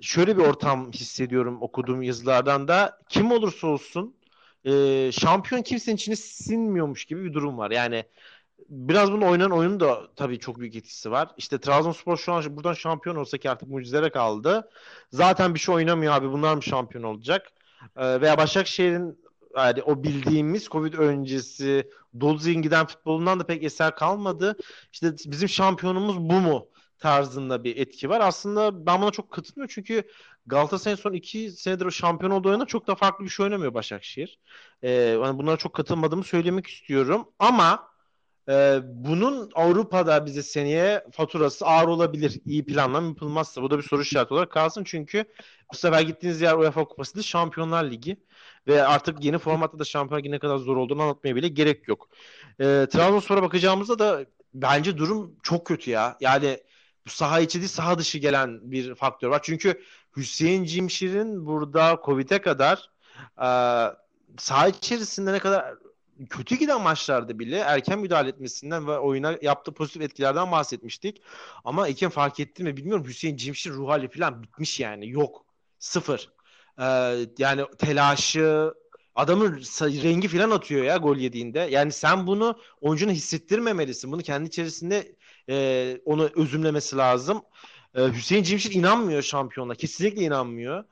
Şöyle bir ortam hissediyorum okuduğum yazılardan da kim olursa olsun e, şampiyon kimsenin içine sinmiyormuş gibi bir durum var. Yani biraz bunun oynanan oyunun da tabii çok büyük etkisi var. İşte Trabzonspor şu an buradan şampiyon olsa ki artık mucizelere kaldı. Zaten bir şey oynamıyor abi bunlar mı şampiyon olacak? Ee, veya Başakşehir'in yani o bildiğimiz Covid öncesi dolu giden futbolundan da pek eser kalmadı. İşte bizim şampiyonumuz bu mu tarzında bir etki var. Aslında ben buna çok katılmıyorum çünkü Galatasaray son iki senedir şampiyon olduğu oyunda çok da farklı bir şey oynamıyor Başakşehir. Ee, yani bunlara çok katılmadığımı söylemek istiyorum. Ama Ee, bunun Avrupa'da bize seneye faturası ağır olabilir. İyi planlama yapılmazsa. Bu da bir soru işareti olarak kalsın. Çünkü bu sefer gittiğiniz yer UEFA Kupası değil Şampiyonlar Ligi. Ve artık yeni formatta da Şampiyonlar ne kadar zor olduğunu anlatmaya bile gerek yok. Ee, Trabzonspor'a bakacağımızda da bence durum çok kötü ya. Yani bu saha içi değil saha dışı gelen bir faktör var. Çünkü Hüseyin Cimşir'in burada Covid'e kadar e, saha içerisinde ne kadar kötü giden maçlarda bile erken müdahale etmesinden ve oyuna yaptığı pozitif etkilerden bahsetmiştik. Ama iken fark etti mi bilmiyorum Hüseyin Cimşir ruh hali falan bitmiş yani. Yok. Sıfır. Ee, yani telaşı adamın rengi falan atıyor ya gol yediğinde. Yani sen bunu oyuncuna hissettirmemelisin. Bunu kendi içerisinde e, onu özümlemesi lazım. E, Hüseyin Cimşir inanmıyor şampiyonla. Kesinlikle inanmıyor.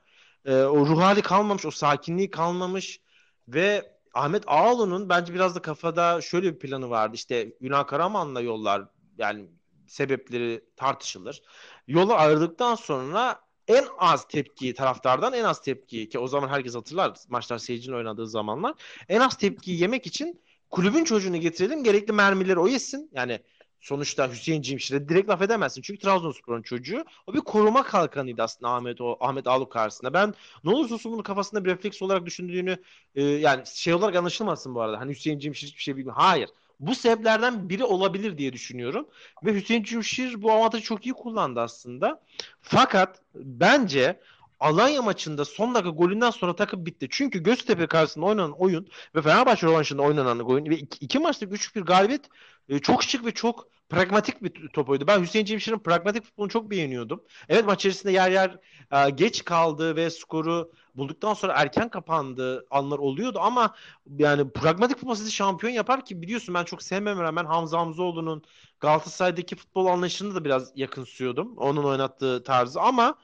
E, o ruh hali kalmamış, o sakinliği kalmamış ve Ahmet Ağaoğlu'nun bence biraz da kafada şöyle bir planı vardı. İşte Yunan Karaman'la yollar yani sebepleri tartışılır. Yolu ayrıldıktan sonra en az tepkiyi taraftardan en az tepkiyi ki o zaman herkes hatırlar maçlar seyircinin oynadığı zamanlar en az tepkiyi yemek için kulübün çocuğunu getirelim gerekli mermileri o yesin. Yani sonuçta Hüseyin Cimşir'e direkt laf edemezsin. Çünkü Trabzonspor'un çocuğu. O bir koruma kalkanıydı aslında Ahmet o Ahmet Ağlu karşısında. Ben ne olursa olsun bunu kafasında bir refleks olarak düşündüğünü e, yani şey olarak anlaşılmasın bu arada. Hani Hüseyin Cimşir hiçbir şey bilmiyor. Hayır. Bu sebeplerden biri olabilir diye düşünüyorum. Ve Hüseyin Cimşir bu avantajı çok iyi kullandı aslında. Fakat bence Alanya maçında son dakika golünden sonra takım bitti. Çünkü Göztepe karşısında oynanan oyun ve Fenerbahçe rövanşında oynanan oyun ve iki, iki maçlık 3-1 galibiyet e, çok şık ve çok pragmatik bir top oydu. Ben Hüseyin Cemşir'in pragmatik futbolunu çok beğeniyordum. Evet maç içerisinde yer yer e, geç kaldı ve skoru bulduktan sonra erken kapandı anlar oluyordu ama yani pragmatik futbol sizi şampiyon yapar ki biliyorsun ben çok sevmeme rağmen Hamza Hamzoğlu'nun Galatasaray'daki futbol anlayışını da biraz yakınsıyordum. Onun oynattığı tarzı ama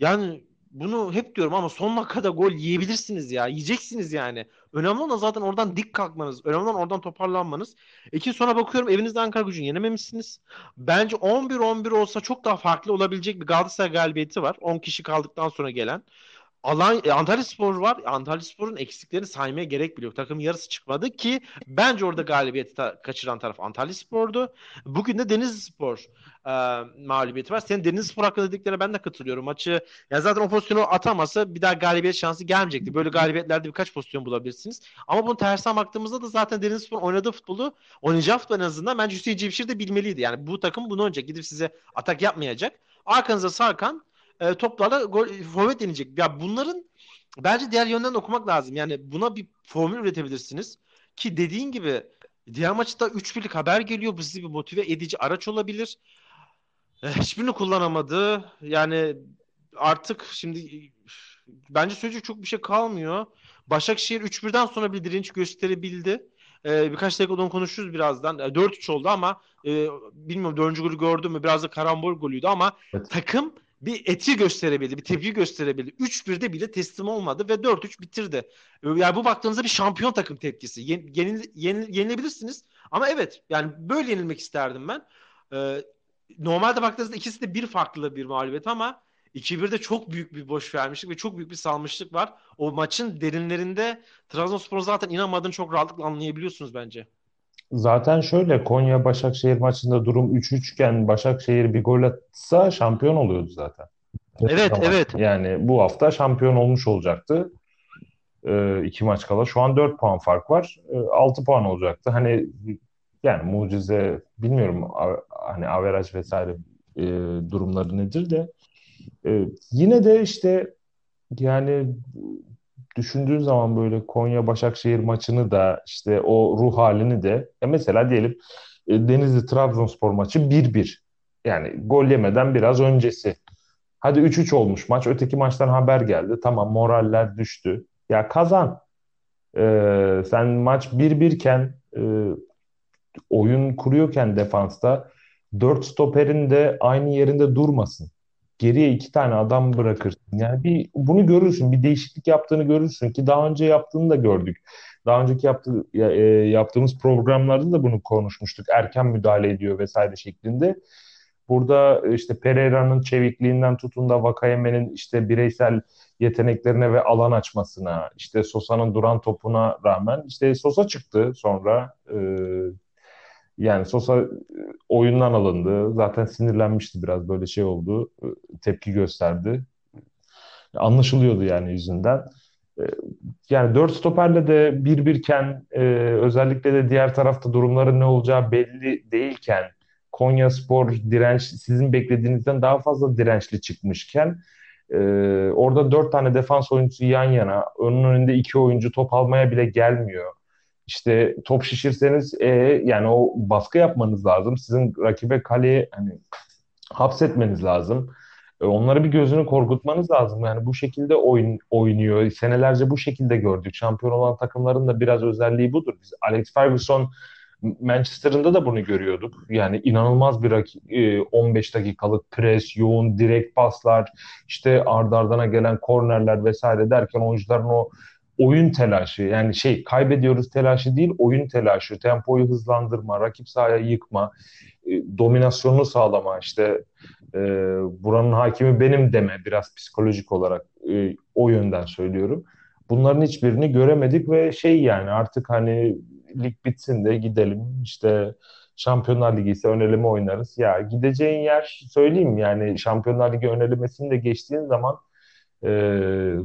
yani bunu hep diyorum ama son dakikada gol yiyebilirsiniz ya. Yiyeceksiniz yani. Önemli olan zaten oradan dik kalkmanız. Önemli olan oradan toparlanmanız. İki sonra bakıyorum evinizde Ankara gücünü yenememişsiniz. Bence 11-11 olsa çok daha farklı olabilecek bir Galatasaray galibiyeti var. 10 kişi kaldıktan sonra gelen. Alan, e, Antalya Spor var. Antalya Spor'un eksiklerini saymaya gerek bile yok. Takım yarısı çıkmadı ki bence orada galibiyeti ta- kaçıran taraf Antalya Spor'du. Bugün de Denizli Spor e, mağlubiyeti var. Senin Denizli Spor hakkında dediklerine ben de katılıyorum. Maçı ya zaten o pozisyonu atamasa bir daha galibiyet şansı gelmeyecekti. Böyle galibiyetlerde birkaç pozisyon bulabilirsiniz. Ama bunu tersten baktığımızda da zaten Denizli Spor oynadığı futbolu oynayacağı futbol en azından bence Hüseyin Cevşir de bilmeliydi. Yani bu takım bunu oynayacak. Gidip size atak yapmayacak. Arkanıza sarkan e, toplarla gol, forvet deneyecek. Ya bunların bence diğer yönden okumak lazım. Yani buna bir formül üretebilirsiniz. Ki dediğin gibi diğer maçta 3 birlik haber geliyor. Bu sizi bir motive edici araç olabilir. E, hiçbirini kullanamadı. Yani artık şimdi bence söyleyecek çok bir şey kalmıyor. Başakşehir 3-1'den sonra bir direnç gösterebildi. Ee, birkaç dakika onu konuşuruz birazdan. 4-3 oldu ama e, bilmiyorum 4. golü gördüm mü biraz da karambol golüydü ama evet. takım bir etki gösterebildi, bir tepki gösterebildi. 3-1'de bile teslim olmadı ve 4-3 bitirdi. Yani bu baktığınızda bir şampiyon takım tepkisi. Yen, yenil, yenil, yenilebilirsiniz ama evet yani böyle yenilmek isterdim ben. Ee, normalde baktığınızda ikisi de bir farklı bir mağlubiyet ama 2-1'de çok büyük bir boş vermişlik ve çok büyük bir salmışlık var. O maçın derinlerinde Trabzonspor zaten inanmadığını çok rahatlıkla anlayabiliyorsunuz bence. Zaten şöyle Konya Başakşehir maçında durum 3-3 iken Başakşehir bir gol atsa şampiyon oluyordu zaten. Evet, Ama evet. Yani bu hafta şampiyon olmuş olacaktı. Ee, iki maç kala. Şu an 4 puan fark var. Ee, 6 puan olacaktı. Hani yani mucize bilmiyorum hani averaj vesaire e, durumları nedir de e, yine de işte yani düşündüğün zaman böyle Konya Başakşehir maçını da işte o ruh halini de ya mesela diyelim e, Denizli Trabzonspor maçı 1-1. Yani gol yemeden biraz öncesi. Hadi 3-3 olmuş maç. Öteki maçtan haber geldi. Tamam moraller düştü. Ya kazan. Ee, sen maç 1-1 iken e, oyun kuruyorken defansta 4 stoperin de aynı yerinde durmasın geriye iki tane adam bırakırsın. Yani bir bunu görürsün, bir değişiklik yaptığını görürsün ki daha önce yaptığını da gördük. Daha önceki yaptı, e, yaptığımız programlarda da bunu konuşmuştuk. Erken müdahale ediyor vesaire şeklinde. Burada işte Pereira'nın çevikliğinden tutun da Vakayeme'nin işte bireysel yeteneklerine ve alan açmasına, işte Sosa'nın duran topuna rağmen işte Sosa çıktı sonra e, Yani Sosa oyundan alındı. Zaten sinirlenmişti biraz böyle şey oldu. Tepki gösterdi. Anlaşılıyordu yani yüzünden. Ee, yani dört stoperle de bir birken e, özellikle de diğer tarafta durumların ne olacağı belli değilken Konya Spor direnç sizin beklediğinizden daha fazla dirençli çıkmışken e, orada dört tane defans oyuncusu yan yana önün önünde iki oyuncu top almaya bile gelmiyor. İşte top şişirseniz e, yani o baskı yapmanız lazım. Sizin rakibe kaleye hani hapsetmeniz lazım. E, onları bir gözünü korkutmanız lazım. Yani bu şekilde oyun oynuyor. Senelerce bu şekilde gördük. Şampiyon olan takımların da biraz özelliği budur. Biz Alex Ferguson Manchester'ında da bunu görüyorduk. Yani inanılmaz bir 15 e, dakikalık pres, yoğun direkt paslar, işte ardardana gelen kornerler vesaire derken oyuncuların o oyun telaşı yani şey kaybediyoruz telaşı değil oyun telaşı tempoyu hızlandırma rakip sahaya yıkma dominasyonunu sağlama işte e, buranın hakimi benim deme biraz psikolojik olarak e, o yönden söylüyorum. Bunların hiçbirini göremedik ve şey yani artık hani lig bitsin de gidelim işte Şampiyonlar Ligi ise öneleme oynarız. Ya gideceğin yer söyleyeyim yani Şampiyonlar Ligi önelemesini de geçtiğin zaman e,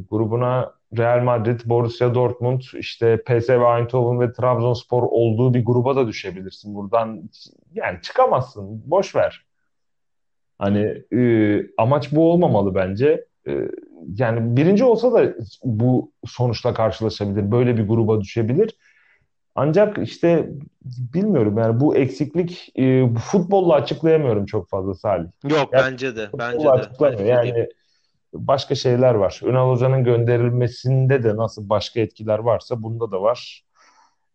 grubuna Real Madrid, Borussia Dortmund, işte PSV Eindhoven ve Trabzonspor olduğu bir gruba da düşebilirsin. Buradan yani çıkamazsın. Boş ver. Hani e, amaç bu olmamalı bence. E, yani birinci olsa da bu sonuçla karşılaşabilir. Böyle bir gruba düşebilir. Ancak işte bilmiyorum yani bu eksiklik e, futbolla açıklayamıyorum çok fazla Salih. Yok yani, bence de. Bence de. Yani başka şeyler var. Ünal Hoca'nın gönderilmesinde de nasıl başka etkiler varsa bunda da var.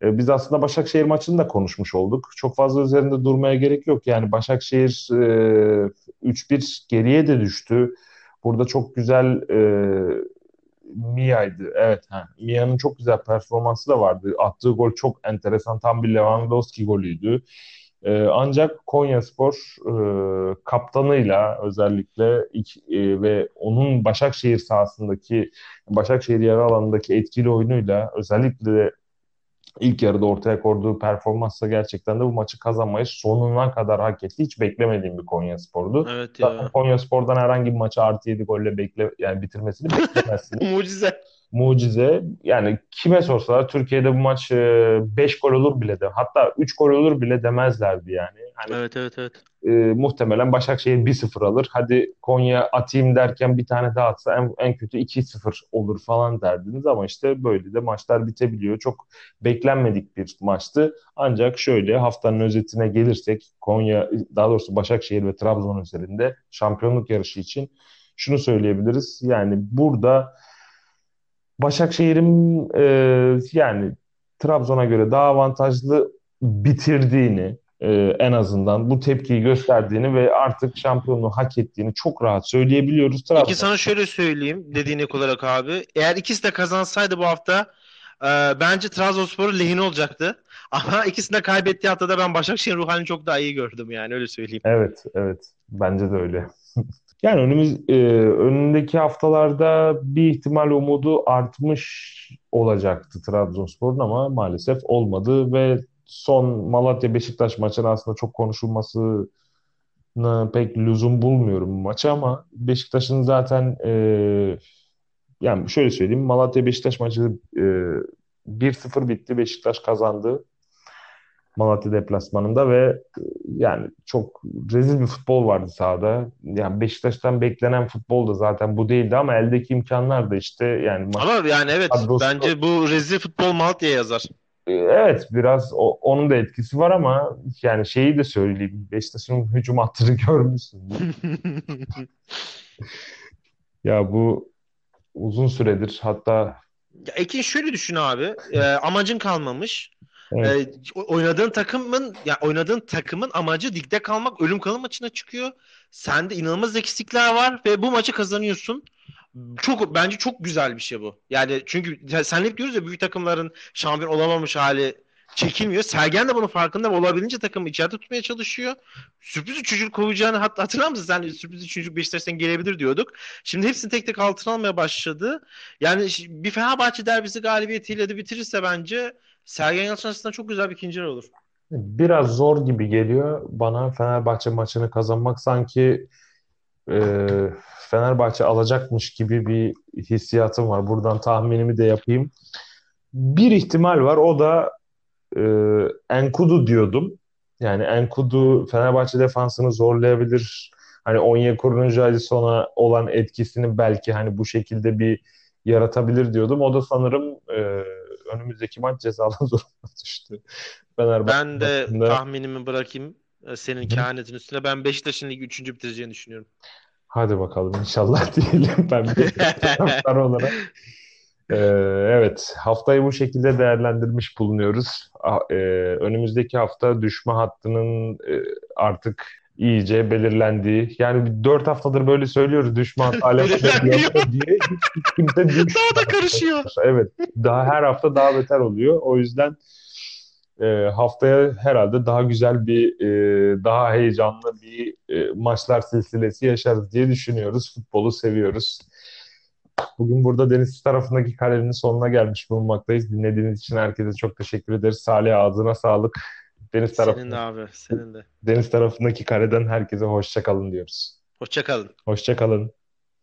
E, biz aslında Başakşehir maçını da konuşmuş olduk. Çok fazla üzerinde durmaya gerek yok. Yani Başakşehir e, 3-1 geriye de düştü. Burada çok güzel e, Mia'ydı. Evet. Ha. Mia'nın çok güzel performansı da vardı. Attığı gol çok enteresan. Tam bir Lewandowski golüydü. E, ancak Konyaspor e, kaptanıyla özellikle e, ve onun Başakşehir sahasındaki Başakşehir yarı alanındaki etkili oyunuyla özellikle de ilk yarıda ortaya koyduğu performansla gerçekten de bu maçı kazanmayı sonuna kadar hak etti. Hiç beklemediğim bir Konya Spor'du. Evet ya. Konya Spor'dan herhangi bir maçı artı 7 golle bekle yani bitirmesini beklemezsiniz. Mucize. Mucize. Yani kime sorsalar Türkiye'de bu maç 5 e, gol olur bile de hatta 3 gol olur bile demezlerdi yani. Hani, evet evet evet. E, muhtemelen Başakşehir 1-0 alır. Hadi Konya atayım derken bir tane daha atsa en, en kötü 2-0 olur falan derdiniz ama işte böyle de maçlar bitebiliyor. Çok beklenmedik bir maçtı. Ancak şöyle haftanın özetine gelirsek Konya daha doğrusu Başakşehir ve Trabzon üzerinde şampiyonluk yarışı için şunu söyleyebiliriz. Yani burada Başakşehir'in e, yani Trabzon'a göre daha avantajlı bitirdiğini e, en azından bu tepkiyi gösterdiğini ve artık şampiyonluğu hak ettiğini çok rahat söyleyebiliyoruz. Trabzon. Peki sana şöyle söyleyeyim dediğin ek olarak abi. Eğer ikisi de kazansaydı bu hafta e, bence Trabzonspor'un lehine olacaktı. Ama ikisini de kaybettiği haftada ben Başakşehir'in ruh halini çok daha iyi gördüm yani öyle söyleyeyim. Evet, evet. Bence de öyle. yani önümüz e, önündeki haftalarda bir ihtimal umudu artmış olacaktı Trabzonspor'un ama maalesef olmadı ve son Malatya Beşiktaş maçının aslında çok konuşulmasını pek lüzum bulmuyorum maçı ama Beşiktaş'ın zaten e, yani şöyle söyleyeyim Malatya Beşiktaş maçı e, 1-0 bitti. Beşiktaş kazandı. Malatya deplasmanında ve e, yani çok rezil bir futbol vardı sahada. Yani Beşiktaş'tan beklenen futbol da zaten bu değildi ama eldeki imkanlar da işte yani Ama yani evet kadrosu... bence bu rezil futbol Malatya'ya yazar. E, evet biraz o, onun da etkisi var ama yani şeyi de söyleyeyim. Beşiktaş'ın hücum hattını görmüşsün. ya bu uzun süredir hatta ya Ekin şöyle düşün abi. E, amacın kalmamış. Evet. E, oynadığın takımın ya oynadığın takımın amacı ligde kalmak, ölüm kalım maçına çıkıyor. Sende inanılmaz eksikler var ve bu maçı kazanıyorsun. Çok bence çok güzel bir şey bu. Yani çünkü sen hep diyoruz ya büyük takımların şampiyon olamamış hali çekilmiyor. Sergen de bunun farkında olabildiğince takımı içeride tutmaya çalışıyor. Sürpriz üçüncülük kovacağını hat hatırlar mısın? Sen sürpriz üçüncülük Beşiktaş'tan gelebilir diyorduk. Şimdi hepsini tek tek altına almaya başladı. Yani bir Fenerbahçe derbisi galibiyetiyle de bitirirse bence Sergen Yalçın açısından çok güzel bir ikinci olur. Biraz zor gibi geliyor bana Fenerbahçe maçını kazanmak sanki e, Fenerbahçe alacakmış gibi bir hissiyatım var. Buradan tahminimi de yapayım. Bir ihtimal var o da e, Enkudu diyordum. Yani Enkudu Fenerbahçe defansını zorlayabilir. Hani Onyekuru'nun Jadison'a olan etkisini belki hani bu şekilde bir yaratabilir diyordum. O da sanırım e, önümüzdeki maç cezalı durumuna düştü. Fenerbahçe Ben de maçında. tahminimi bırakayım e, senin kehanetin üstüne. Ben Beşiktaş'ın ligi 3. bitireceğini düşünüyorum. Hadi bakalım inşallah diyelim. Ben bir taraftar olarak. Ee, evet, haftayı bu şekilde değerlendirmiş bulunuyoruz. Ah, e, önümüzdeki hafta düşme hattının e, artık iyice belirlendiği. Yani dört haftadır böyle söylüyoruz Belirlenmiyor. yapıyor diye hiç kimse düşmüyor. Daha da karışıyor. Evet, daha her hafta daha beter oluyor. O yüzden e, haftaya herhalde daha güzel bir, e, daha heyecanlı bir e, maçlar silsilesi yaşarız diye düşünüyoruz. Futbolu seviyoruz. Bugün burada deniz tarafındaki kalenin sonuna gelmiş bulunmaktayız. Dinlediğiniz için herkese çok teşekkür ederiz. Salih ağzına sağlık. Deniz Senin de abi, senin de. deniz tarafındaki kaleden herkese hoşça kalın diyoruz. Hoşça kalın. Hoşça kalın.